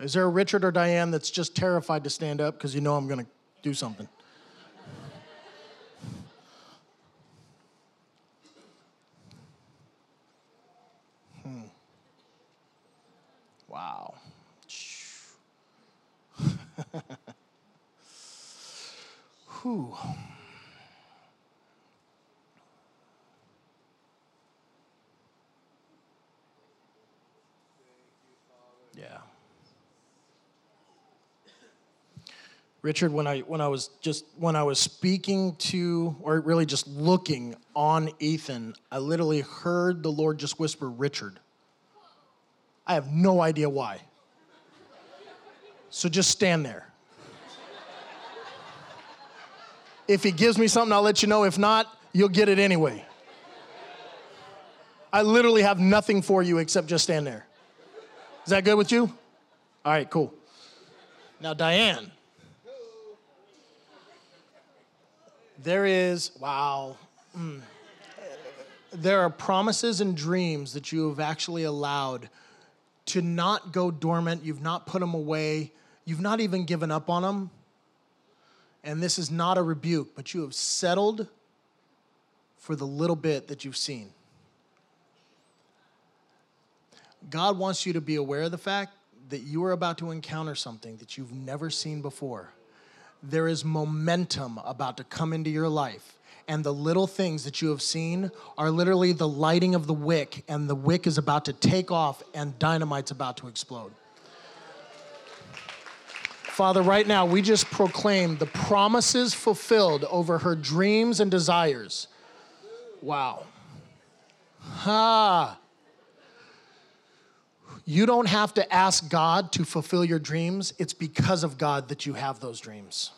Is there a Richard or Diane that's just terrified to stand up because you know I'm going to do something? Hmm. Wow. Whew. Yeah. Richard, when I when I was just when I was speaking to or really just looking on Ethan, I literally heard the Lord just whisper Richard. I have no idea why. So just stand there. If he gives me something, I'll let you know. If not, you'll get it anyway. I literally have nothing for you except just stand there. Is that good with you? All right, cool. Now, Diane. There is, wow. Mm. There are promises and dreams that you have actually allowed to not go dormant. You've not put them away. You've not even given up on them. And this is not a rebuke, but you have settled for the little bit that you've seen. God wants you to be aware of the fact that you are about to encounter something that you've never seen before. There is momentum about to come into your life. And the little things that you have seen are literally the lighting of the wick, and the wick is about to take off, and dynamite's about to explode. Father, right now, we just proclaim the promises fulfilled over her dreams and desires. Wow. Ha. You don't have to ask God to fulfill your dreams. It's because of God that you have those dreams.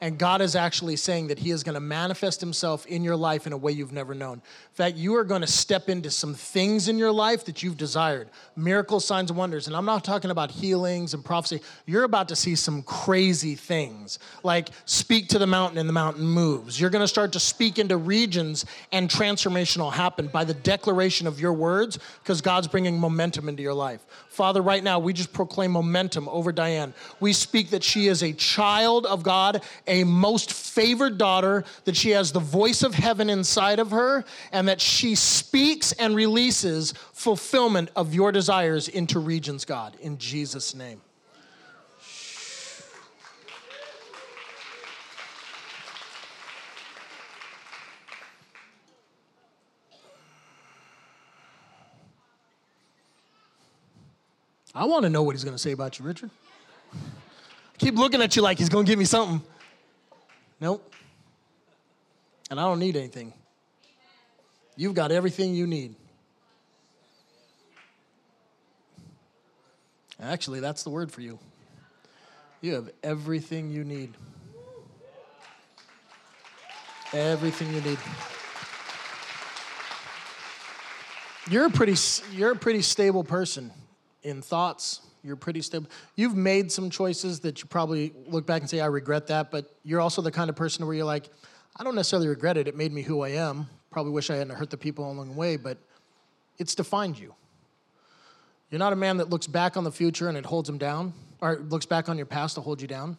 And God is actually saying that He is going to manifest Himself in your life in a way you've never known. In fact, you are going to step into some things in your life that you've desired miracles, signs, and wonders. And I'm not talking about healings and prophecy. You're about to see some crazy things, like speak to the mountain and the mountain moves. You're going to start to speak into regions, and transformation will happen by the declaration of your words because God's bringing momentum into your life. Father, right now, we just proclaim momentum over Diane. We speak that she is a child of God, a most favored daughter, that she has the voice of heaven inside of her, and that she speaks and releases fulfillment of your desires into regions, God, in Jesus' name. I want to know what he's going to say about you, Richard. I Keep looking at you like he's going to give me something. Nope. And I don't need anything. You've got everything you need. Actually, that's the word for you. You have everything you need. Everything you need. You're a pretty you're a pretty stable person in thoughts. You're pretty stable. You've made some choices that you probably look back and say, I regret that, but you're also the kind of person where you're like, I don't necessarily regret it. It made me who I am. Probably wish I hadn't hurt the people along the way, but it's defined you. You're not a man that looks back on the future and it holds him down, or looks back on your past to hold you down.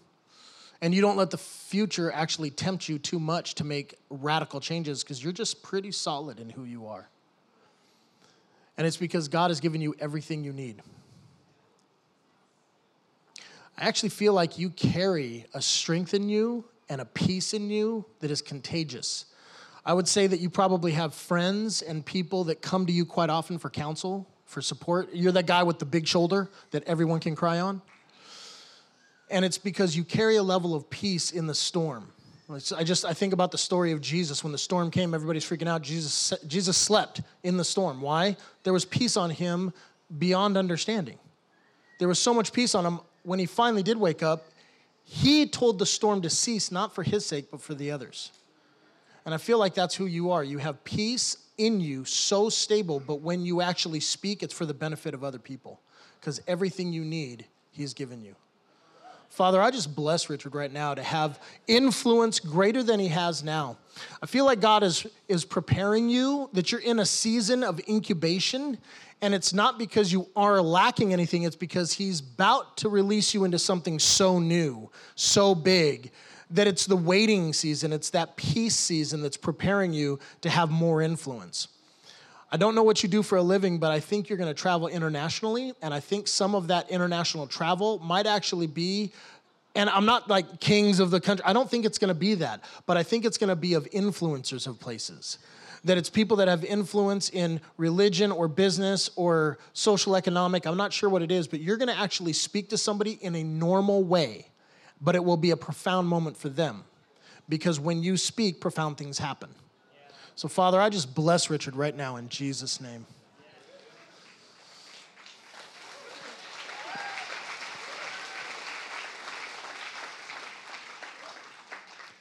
And you don't let the future actually tempt you too much to make radical changes because you're just pretty solid in who you are. And it's because God has given you everything you need. I actually feel like you carry a strength in you and a peace in you that is contagious. I would say that you probably have friends and people that come to you quite often for counsel, for support. You're that guy with the big shoulder that everyone can cry on. And it's because you carry a level of peace in the storm. I just I think about the story of Jesus when the storm came everybody's freaking out Jesus Jesus slept in the storm why there was peace on him beyond understanding there was so much peace on him when he finally did wake up he told the storm to cease not for his sake but for the others. And I feel like that's who you are. You have peace in you so stable but when you actually speak it's for the benefit of other people because everything you need he's given you Father, I just bless Richard right now to have influence greater than he has now. I feel like God is, is preparing you, that you're in a season of incubation, and it's not because you are lacking anything, it's because he's about to release you into something so new, so big, that it's the waiting season, it's that peace season that's preparing you to have more influence. I don't know what you do for a living, but I think you're going to travel internationally. And I think some of that international travel might actually be, and I'm not like kings of the country, I don't think it's going to be that, but I think it's going to be of influencers of places. That it's people that have influence in religion or business or social economic. I'm not sure what it is, but you're going to actually speak to somebody in a normal way, but it will be a profound moment for them. Because when you speak, profound things happen. So, Father, I just bless Richard right now in Jesus' name.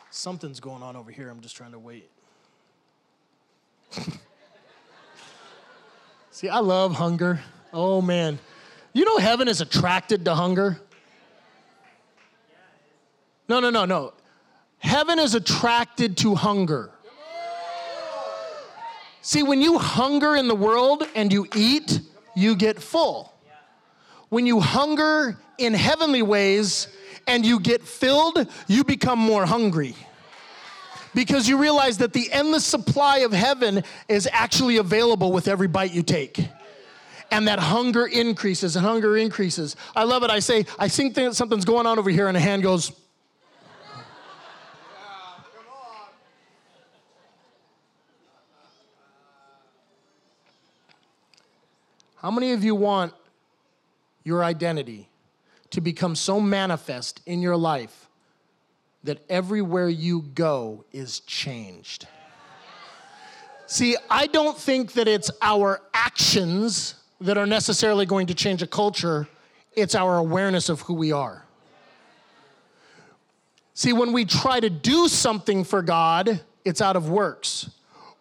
Something's going on over here. I'm just trying to wait. See, I love hunger. Oh, man. You know, heaven is attracted to hunger. No, no, no, no. Heaven is attracted to hunger. See, when you hunger in the world and you eat, you get full. When you hunger in heavenly ways and you get filled, you become more hungry. Because you realize that the endless supply of heaven is actually available with every bite you take. And that hunger increases and hunger increases. I love it. I say, I think something's going on over here, and a hand goes, How many of you want your identity to become so manifest in your life that everywhere you go is changed? See, I don't think that it's our actions that are necessarily going to change a culture, it's our awareness of who we are. See, when we try to do something for God, it's out of works.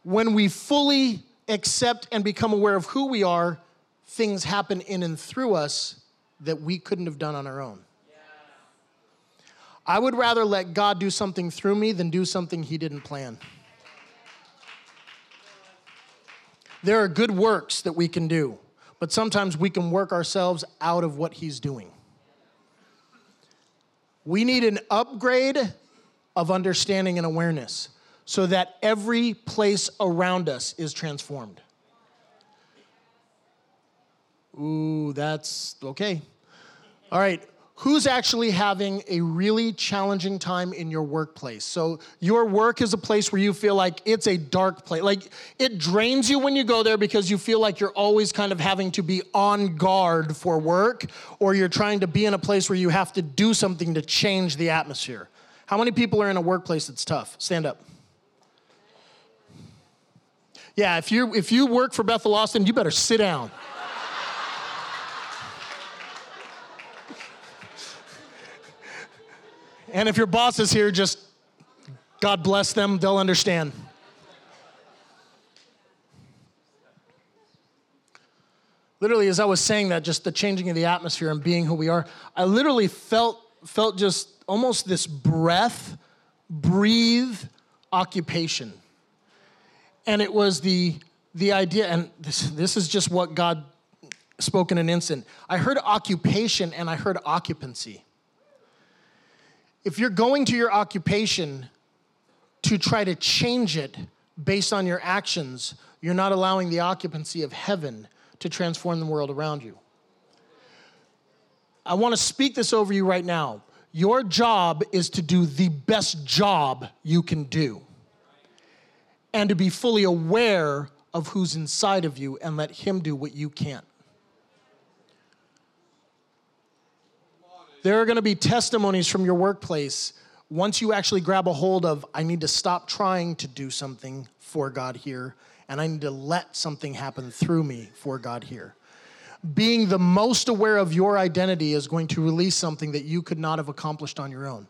When we fully accept and become aware of who we are, things happen in and through us that we couldn't have done on our own. I would rather let God do something through me than do something He didn't plan. There are good works that we can do, but sometimes we can work ourselves out of what He's doing. We need an upgrade of understanding and awareness so that every place around us is transformed. Ooh, that's okay. All right. Who's actually having a really challenging time in your workplace? So, your work is a place where you feel like it's a dark place. Like, it drains you when you go there because you feel like you're always kind of having to be on guard for work, or you're trying to be in a place where you have to do something to change the atmosphere. How many people are in a workplace that's tough? Stand up. Yeah, if you if you work for Bethel Austin, you better sit down. And if your boss is here, just God bless them, they'll understand. Literally, as I was saying that, just the changing of the atmosphere and being who we are, I literally felt felt just almost this breath, breathe occupation. And it was the the idea, and this, this is just what God spoke in an instant. I heard occupation and I heard occupancy. If you're going to your occupation to try to change it based on your actions, you're not allowing the occupancy of heaven to transform the world around you. I want to speak this over you right now. Your job is to do the best job you can do and to be fully aware of who's inside of you and let Him do what you can't. There are going to be testimonies from your workplace once you actually grab a hold of, I need to stop trying to do something for God here, and I need to let something happen through me for God here. Being the most aware of your identity is going to release something that you could not have accomplished on your own.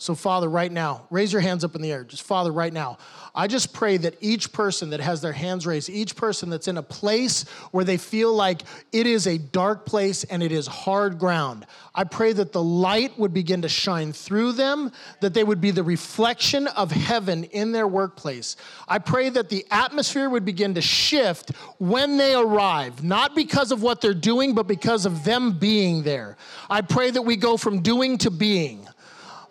So, Father, right now, raise your hands up in the air. Just, Father, right now, I just pray that each person that has their hands raised, each person that's in a place where they feel like it is a dark place and it is hard ground, I pray that the light would begin to shine through them, that they would be the reflection of heaven in their workplace. I pray that the atmosphere would begin to shift when they arrive, not because of what they're doing, but because of them being there. I pray that we go from doing to being.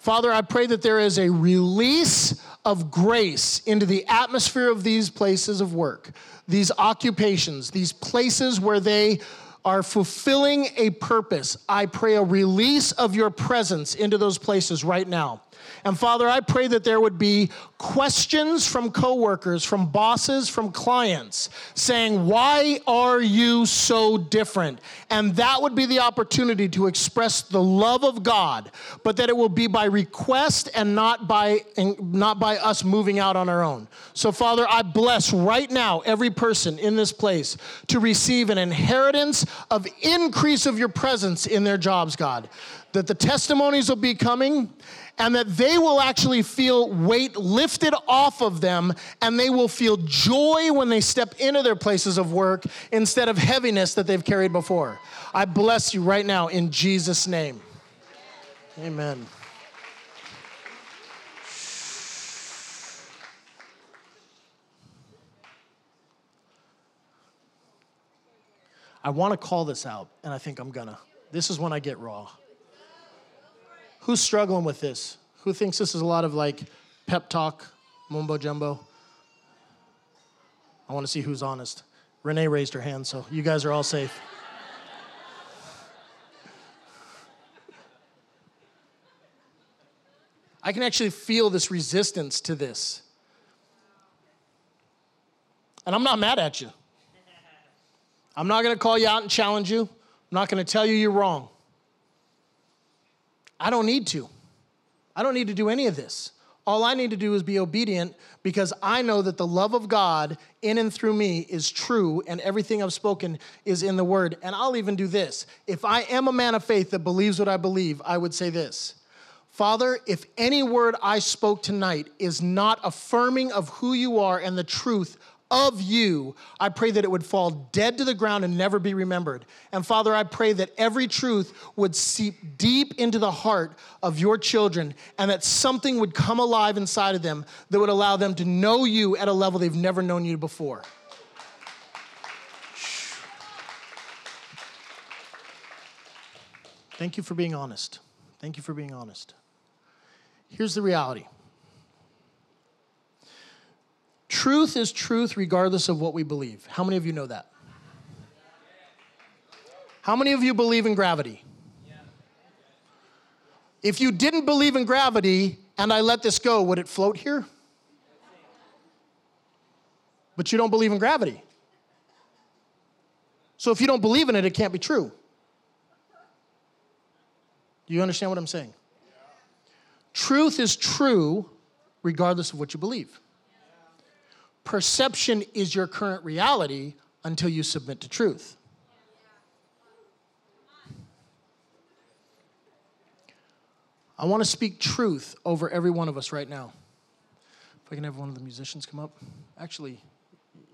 Father, I pray that there is a release of grace into the atmosphere of these places of work, these occupations, these places where they are fulfilling a purpose. I pray a release of your presence into those places right now. And Father, I pray that there would be questions from coworkers, from bosses, from clients saying, Why are you so different? And that would be the opportunity to express the love of God, but that it will be by request and not by, not by us moving out on our own. So, Father, I bless right now every person in this place to receive an inheritance of increase of your presence in their jobs, God. That the testimonies will be coming and that they will actually feel weight lifted off of them and they will feel joy when they step into their places of work instead of heaviness that they've carried before. I bless you right now in Jesus' name. Amen. I want to call this out, and I think I'm gonna. This is when I get raw. Who's struggling with this? Who thinks this is a lot of like pep talk, mumbo jumbo? I want to see who's honest. Renee raised her hand, so you guys are all safe. I can actually feel this resistance to this. And I'm not mad at you. I'm not going to call you out and challenge you. I'm not going to tell you you're wrong. I don't need to. I don't need to do any of this. All I need to do is be obedient because I know that the love of God in and through me is true and everything I've spoken is in the word. And I'll even do this. If I am a man of faith that believes what I believe, I would say this Father, if any word I spoke tonight is not affirming of who you are and the truth of you, I pray that it would fall dead to the ground and never be remembered. And Father, I pray that every truth would seep deep into the heart of your children and that something would come alive inside of them that would allow them to know you at a level they've never known you before. Thank you for being honest. Thank you for being honest. Here's the reality. Truth is truth regardless of what we believe. How many of you know that? How many of you believe in gravity? If you didn't believe in gravity and I let this go, would it float here? But you don't believe in gravity. So if you don't believe in it, it can't be true. Do you understand what I'm saying? Truth is true regardless of what you believe. Perception is your current reality until you submit to truth. I want to speak truth over every one of us right now. If I can have one of the musicians come up. Actually,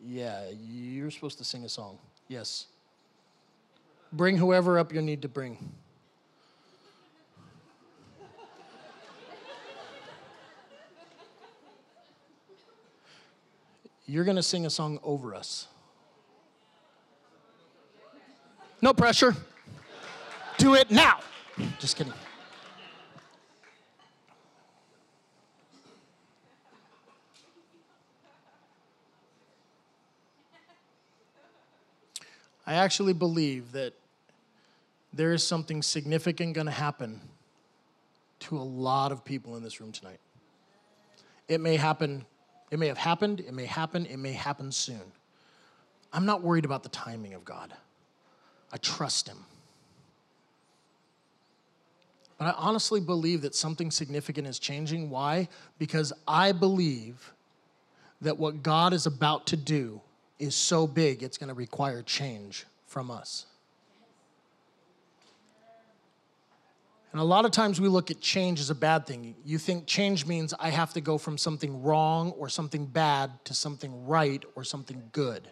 yeah, you're supposed to sing a song. Yes. Bring whoever up you need to bring. You're going to sing a song over us. No pressure. Do it now. Just kidding. I actually believe that there is something significant going to happen to a lot of people in this room tonight. It may happen, it may have happened, it may happen, it may happen soon. I'm not worried about the timing of God. I trust Him. But I honestly believe that something significant is changing. Why? Because I believe that what God is about to do is so big, it's going to require change from us. And a lot of times we look at change as a bad thing. You think change means I have to go from something wrong or something bad to something right or something good.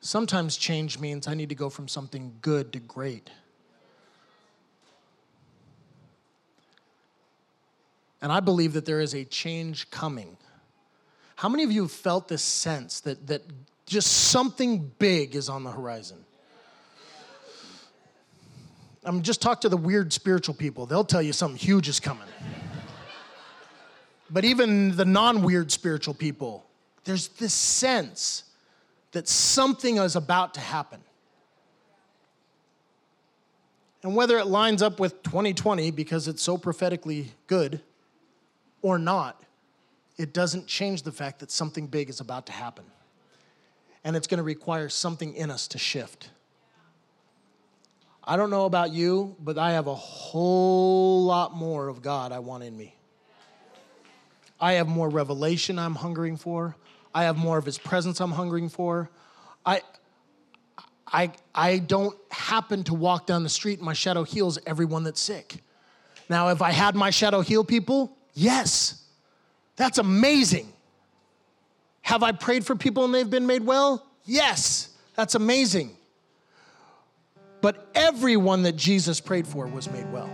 Sometimes change means I need to go from something good to great. And I believe that there is a change coming. How many of you have felt this sense that, that just something big is on the horizon? I mean, just talk to the weird spiritual people. They'll tell you something huge is coming. but even the non weird spiritual people, there's this sense that something is about to happen. And whether it lines up with 2020 because it's so prophetically good or not, it doesn't change the fact that something big is about to happen. And it's going to require something in us to shift. I don't know about you, but I have a whole lot more of God I want in me. I have more revelation I'm hungering for. I have more of his presence I'm hungering for. I I I don't happen to walk down the street and my shadow heals everyone that's sick. Now, if I had my shadow heal people, yes. That's amazing. Have I prayed for people and they've been made well? Yes. That's amazing. But everyone that Jesus prayed for was made well.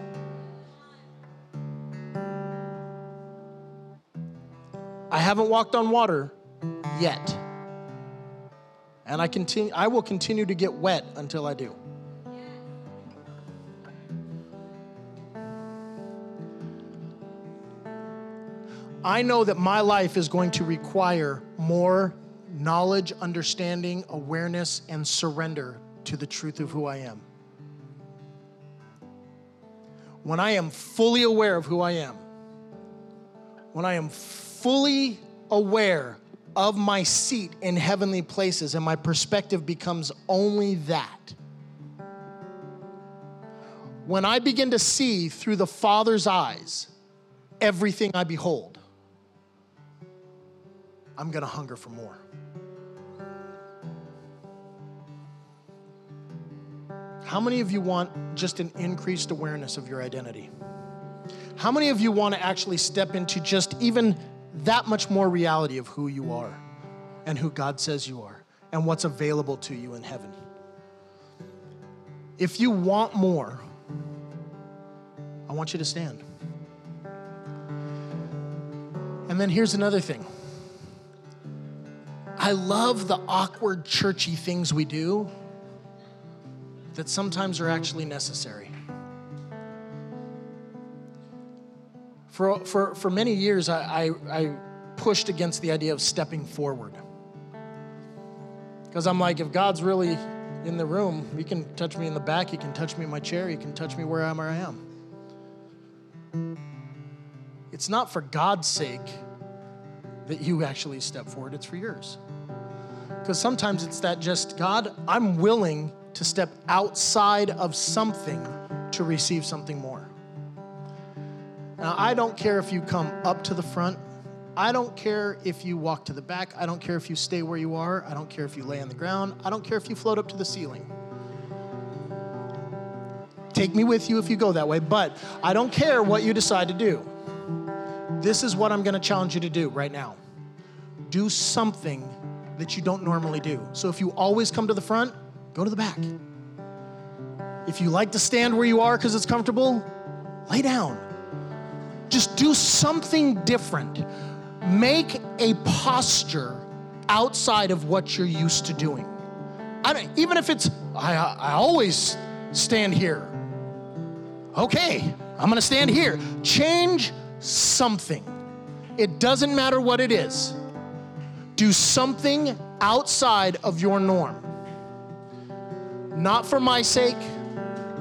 I haven't walked on water yet. And I continue I will continue to get wet until I do. I know that my life is going to require more knowledge, understanding, awareness, and surrender to the truth of who I am. When I am fully aware of who I am, when I am fully aware of my seat in heavenly places and my perspective becomes only that, when I begin to see through the Father's eyes everything I behold, I'm gonna hunger for more. How many of you want just an increased awareness of your identity? How many of you want to actually step into just even that much more reality of who you are and who God says you are and what's available to you in heaven? If you want more, I want you to stand. And then here's another thing. I love the awkward, churchy things we do that sometimes are actually necessary. For, for, for many years, I, I, I pushed against the idea of stepping forward. Because I'm like, if God's really in the room, He can touch me in the back, He can touch me in my chair, He can touch me where I am. Where I am. It's not for God's sake that you actually step forward, it's for yours. Because sometimes it's that just, God, I'm willing to step outside of something to receive something more. Now, I don't care if you come up to the front. I don't care if you walk to the back. I don't care if you stay where you are. I don't care if you lay on the ground. I don't care if you float up to the ceiling. Take me with you if you go that way, but I don't care what you decide to do. This is what I'm going to challenge you to do right now. Do something that you don't normally do. So if you always come to the front, go to the back. If you like to stand where you are because it's comfortable, lay down. Just do something different. Make a posture outside of what you're used to doing. Even if it's I, I always stand here. Okay, I'm gonna stand here. Change something. It doesn't matter what it is. Do something outside of your norm. Not for my sake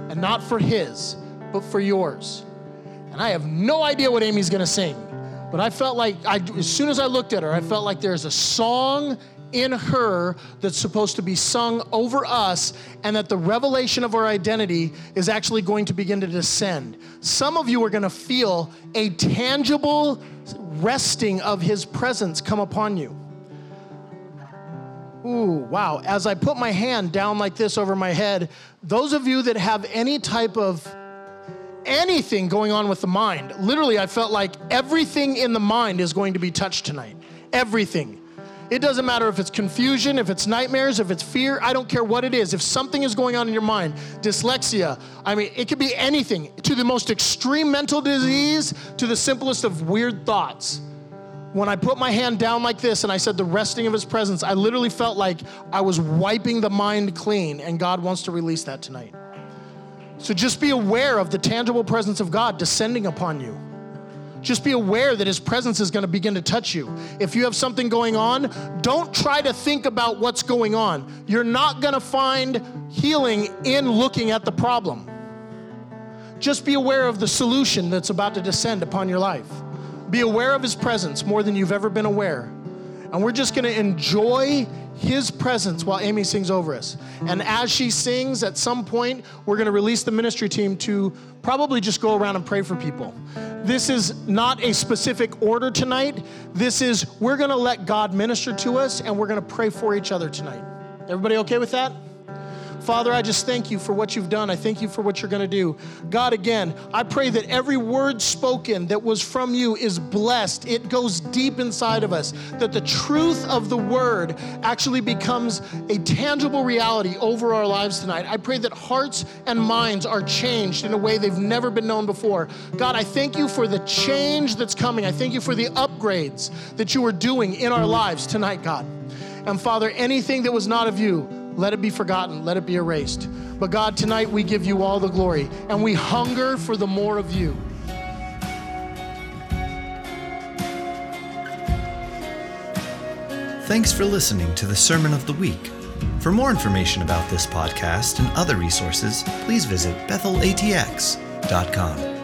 and not for his, but for yours. And I have no idea what Amy's gonna sing, but I felt like, I, as soon as I looked at her, I felt like there's a song in her that's supposed to be sung over us, and that the revelation of our identity is actually going to begin to descend. Some of you are going to feel a tangible resting of His presence come upon you. Ooh, wow. As I put my hand down like this over my head, those of you that have any type of anything going on with the mind, literally, I felt like everything in the mind is going to be touched tonight. Everything. It doesn't matter if it's confusion, if it's nightmares, if it's fear, I don't care what it is. If something is going on in your mind, dyslexia, I mean, it could be anything, to the most extreme mental disease, to the simplest of weird thoughts. When I put my hand down like this and I said the resting of his presence, I literally felt like I was wiping the mind clean, and God wants to release that tonight. So just be aware of the tangible presence of God descending upon you. Just be aware that His presence is going to begin to touch you. If you have something going on, don't try to think about what's going on. You're not going to find healing in looking at the problem. Just be aware of the solution that's about to descend upon your life. Be aware of His presence more than you've ever been aware. And we're just going to enjoy his presence while Amy sings over us. And as she sings, at some point, we're going to release the ministry team to probably just go around and pray for people. This is not a specific order tonight. This is, we're going to let God minister to us and we're going to pray for each other tonight. Everybody okay with that? Father, I just thank you for what you've done. I thank you for what you're going to do. God, again, I pray that every word spoken that was from you is blessed. It goes deep inside of us, that the truth of the word actually becomes a tangible reality over our lives tonight. I pray that hearts and minds are changed in a way they've never been known before. God, I thank you for the change that's coming. I thank you for the upgrades that you are doing in our lives tonight, God. And Father, anything that was not of you, let it be forgotten, let it be erased. But God, tonight we give you all the glory and we hunger for the more of you. Thanks for listening to the Sermon of the Week. For more information about this podcast and other resources, please visit bethelatx.com.